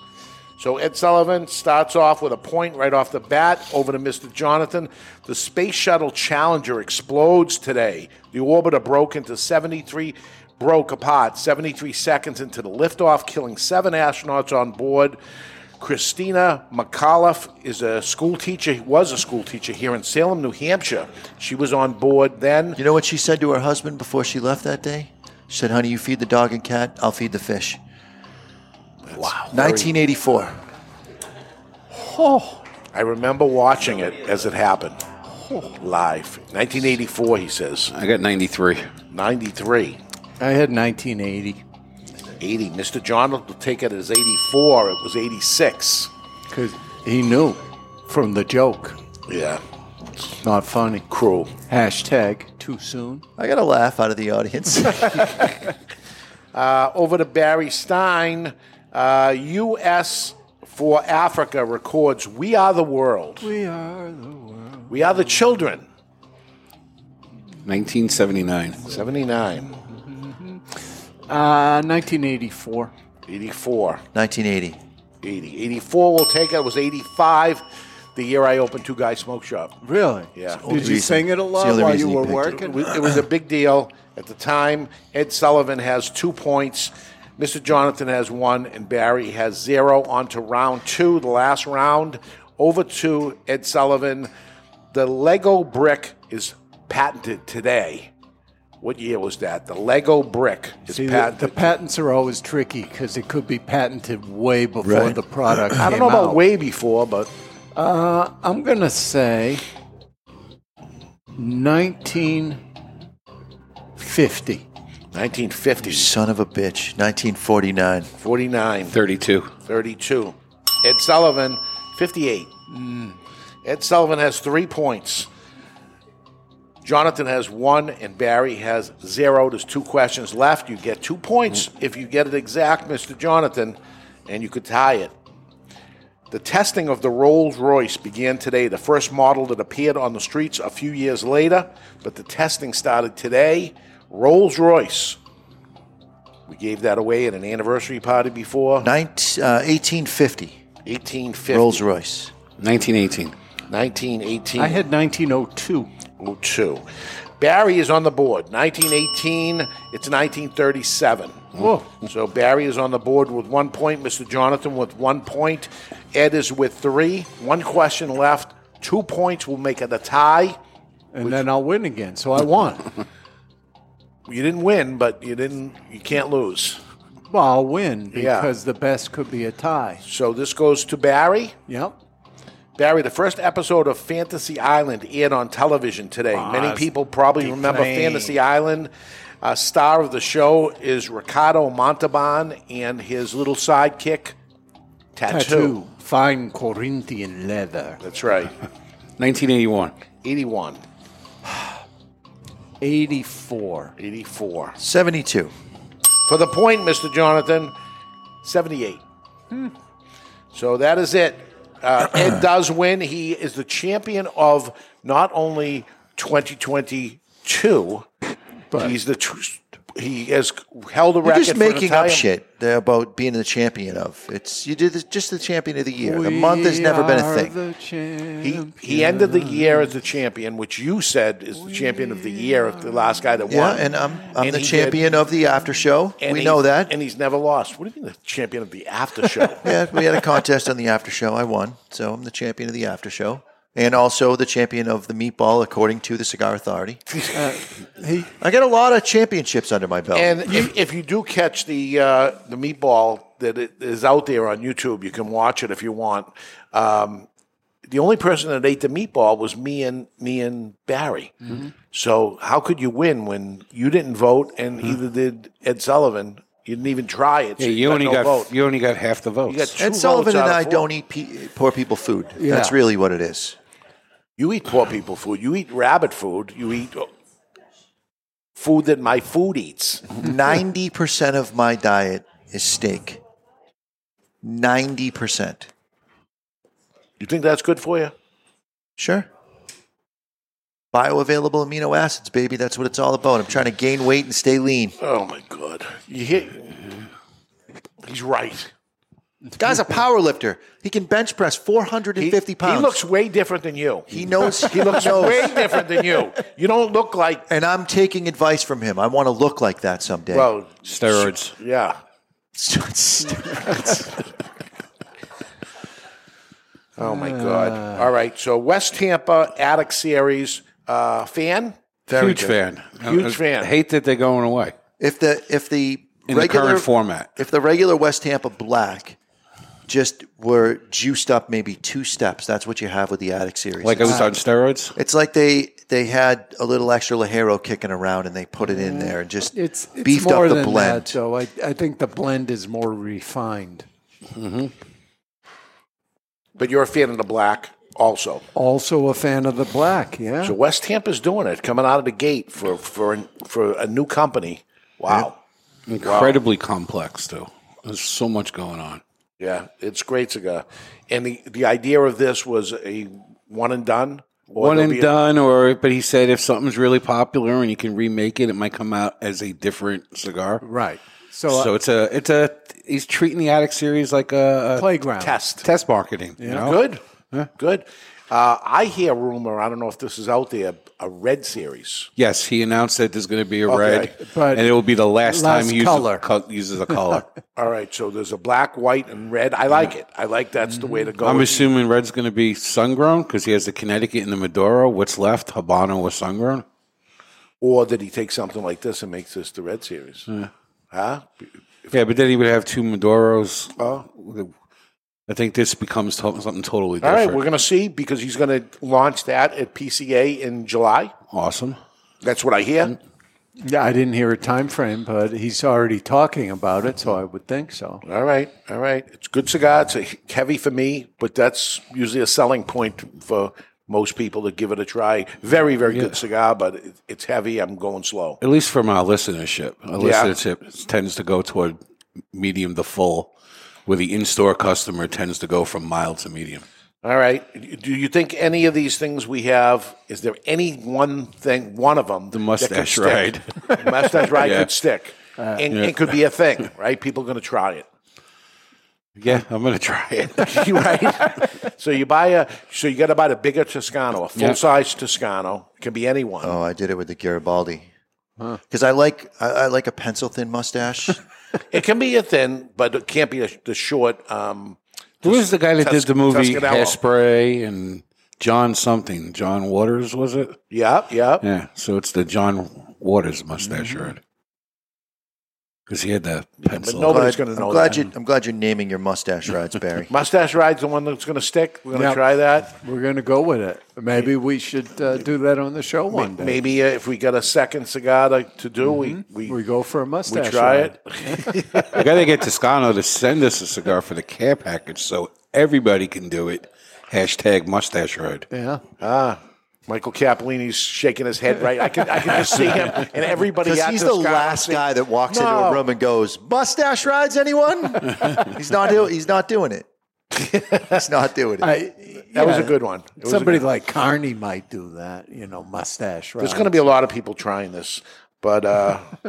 So Ed Sullivan starts off with a point right off the bat over to Mr. Jonathan. The Space Shuttle Challenger explodes today. The orbiter broke into 73, broke apart 73 seconds into the liftoff, killing seven astronauts on board. Christina McAuliffe is a school teacher, was a school teacher here in Salem, New Hampshire. She was on board then. You know what she said to her husband before she left that day? She said, honey, you feed the dog and cat, I'll feed the fish. Wow. 1984. Oh. I remember watching it as it happened. Live. 1984, he says. I got 93. 93. I had 1980. 80. Mr. John will take it as 84. It was 86. Because he knew from the joke. Yeah. It's Not funny. Cruel. Hashtag too soon. I got a laugh out of the audience. Uh, over to Barry Stein. Uh, U.S. for Africa records We Are the World. We are the world. We are the children. 1979. 79. Uh, 1984. 84. 1980. 80. 84 will take it. It was 85 the year I opened Two Guys Smoke Shop. Really? Yeah. Did you sing it a lot while you were working? It was, it was a big deal at the time. Ed Sullivan has two points. Mr. Jonathan has one, and Barry has zero. On to round two, the last round. Over to Ed Sullivan. The Lego brick is patented today. What year was that? The Lego brick is See, the, patented. the patents are always tricky because it could be patented way before Right. the product. I don't came know about out. way before, but Uh, I'm gonna say 1950. 1950. Son of a bitch. 1949. 49. 32. 32. Ed Sullivan, 58. Ed Sullivan has three points. Jonathan has one, and Barry has zero. There's two questions left. You get two points if you get it exact, Mr. Jonathan, and you could tie it. The testing of the Rolls Royce began today, the first model that appeared on the streets a few years later, but the testing started today. Rolls Royce. We gave that away at an anniversary party before. Nin- uh, 1850. 1850. Rolls Royce. 1918. 1918. I had 1902. 02. Barry is on the board. 1918. It's 1937. Whoa. So Barry is on the board with one point. Mr. Jonathan with one point. Ed is with three. One question left. Two points will make it a tie. And then I'll win again. So I won. You didn't win, but you didn't. You can't lose. well, I'll win Yeah. because the best could be a tie. So this goes to Barry. Yep. Barry, the first episode of Fantasy Island aired on television today. Ah, Many people probably remember plane. Fantasy Island. Uh, star of the show is Ricardo Montalban and his little sidekick, Tattoo. Tattoo. Fine Corinthian leather. That's right. 1981. 81. 84. 84. 72. For the point, Mr. Jonathan, 78. So that is it. Uh, Ed does win. He is the champion of not only 2022, but he's the he has held a record. You're record. just making up shit about being the champion of. It's you did this, just the champion of the year. the month has never been a thing. He he ended the year as the champion, which you said is the champion of the year, the last guy that Yeah, won. and I'm I'm And the he champion of the after show. And we he- know that. and he's never lost. What do you mean the champion of the after show? yeah, we had a contest on the after show. I won, so I'm the champion of the after show, and also the champion of the meatball, according to the Cigar Authority. I got a lot of championships under my belt. And if, if you do catch the uh, the meatball that is out there on YouTube, you can watch it if you want. Um, the only person that ate the meatball was me and me and Barry. So how could you win when you didn't vote and either did Ed Sullivan? You didn't even try it. so Yeah, you only got, no ed vote. you only got half the votes. You got two Ed Sullivan votes and I of don't eat pe- poor people food. Yeah. That's really what it is. You eat poor people food. You eat rabbit food. You eat uh, food that my food eats. Ninety percent of my diet is steak. Ninety percent. You think that's good for you? Sure. Bioavailable amino acids, baby. That's what it's all about. I'm trying to gain weight and stay lean. Oh my god, you hit. He's right. Guy's a power lifter. He can bench press 450 pounds. He looks way different than you. He knows. He looks knows. way different than you. You don't look like. And I'm taking advice from him. I want to look like that someday. Well, Steroids. Yeah. steroids. Oh my God! All right, so West Tampa Attic Series uh, fan, Huge fan. huge I- I fan. hate that they're going away. If the if the In the regular current format. if the regular West Tampa Black just were juiced up maybe two steps, that's what you have with the Attic series. Like it was on steroids. It's like they they had a little extra Ligero kicking around and they put it in there and just It's, it's beefed more up the than blend. That, so I, I think the blend is more refined. Mm-hmm. But you're a fan of the black also. Also a fan of the black, yeah. So West Tampa's doing it, coming out of the gate for for for a new company. Wow, Incredibly complex, too. There's so much going on. Yeah, it's great cigar. And the the idea of this was a one and done. Or One and be a- done, or but he said if something's really popular and you can remake it, it might come out as a different cigar. Right. So, So, uh, it's a it's a he's treating the Attic series like a, a Playground. test. test marketing. You know? Good, good. Uh, I hear rumor. I don't know if this is out there. A red series. Yes, he announced that there's going to be a Okay. red, But and it will be the last, last time he uses, color. co- uses a color. All right, so there's a black, white, and red. I like it. I like that's the way to go. I'm assuming red's going to be sun grown because he has the Connecticut and the Maduro. What's left, Habano was sun grown. Or did he take something like this and make this the red series? Huh? Yeah, but then he would have two Maduros. Oh. I think this becomes to- something totally All different. right, we're going to see because he's going to launch that at PCA in July. awesome. That's what I hear. yeah, I didn't hear a time frame, but he's already talking about it, so I would think so. All right, all right. It's a good cigar. It's a heavy for me, but that's usually a selling point for most people to give it a try. Very, very Yeah. good cigar, but it, it's heavy. I'm going slow. At least from our listenership, our Yeah. listenership tends to go toward medium to full, where the in-store customer tends to go from mild to medium. All right. Do you think any of these things we have? Is there any one thing, one of them, the mustache ride, mustache ride Yeah. could stick, uh, and Yeah. it could be a thing, right? People are going to try it. Yeah, I'm going to try it. right? so you buy a, so you got to buy the bigger Toscano, a Yeah. full size Toscano. It can be anyone. Oh, I did it with the Garibaldi. Because I like I, I like a pencil thin mustache. It can be a thin, but it can't be a, the short. Um, Who was the guy that Tus- did the movie Toscanello. Hairspray and John something? John Waters was it? Yeah, yeah. Yeah. So it's the John Waters mustache ride because he had the pencil. nobody's gonna know I'm glad that. you I'm glad you're naming your mustache rides, Barry. Mustache ride's the one that's going to stick. We're going to Yep. try that. We're going to go with it. Maybe we should uh, do that on the show one day. Maybe uh, if we got a second cigar to, to do, we, we We go for a mustache. we try ride. it. I got to get Toscano to send us a cigar for the care package so everybody can do it. Hashtag mustache ride. Yeah. Ah, Michael Capolini's shaking his head right. I can I can just see him and everybody. Because at he's the last saying, guy that walks into a room and goes, "Mustache rides, anyone?" he's not doing. He's not doing it. he's not doing it. I, That was a good one. It Somebody good- like Carney might do that, you know, mustache. Rides. There's going to be a lot of people trying this, but uh,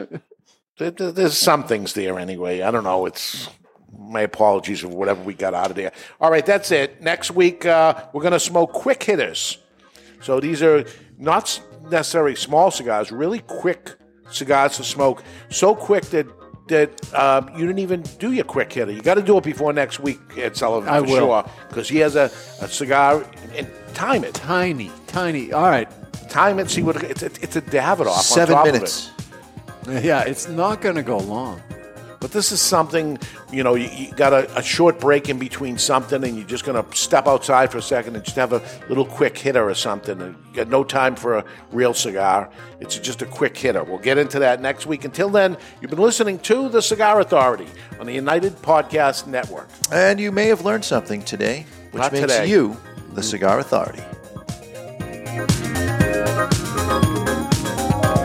there, there- there's some things there anyway. I don't know. It's my apologies for whatever we got out of there. All right, that's it. Next week uh, we're going to smoke quick hitters. So these are not necessarily small cigars, really quick cigars to smoke. So quick that that um, you didn't even do your quick hitter. You got to do it before next week, Ed Sullivan, I for will. sure, because he has a, a cigar and time it. Tiny, tiny. All right. Time it. See what it's. It's, it's a Davidoff. on Seven top of it. minutes. Yeah, it's not going to go long. But this is something, you know, you, you got a, a short break in between something and you're just going to step outside for a second and just have a little quick hitter or something. And you got no time for a real cigar. It's just a quick hitter. We'll get into that next week. Until then, you've been listening to The Cigar Authority on the United Podcast Network. And you may have learned something today, which Not makes today. you the Cigar Authority.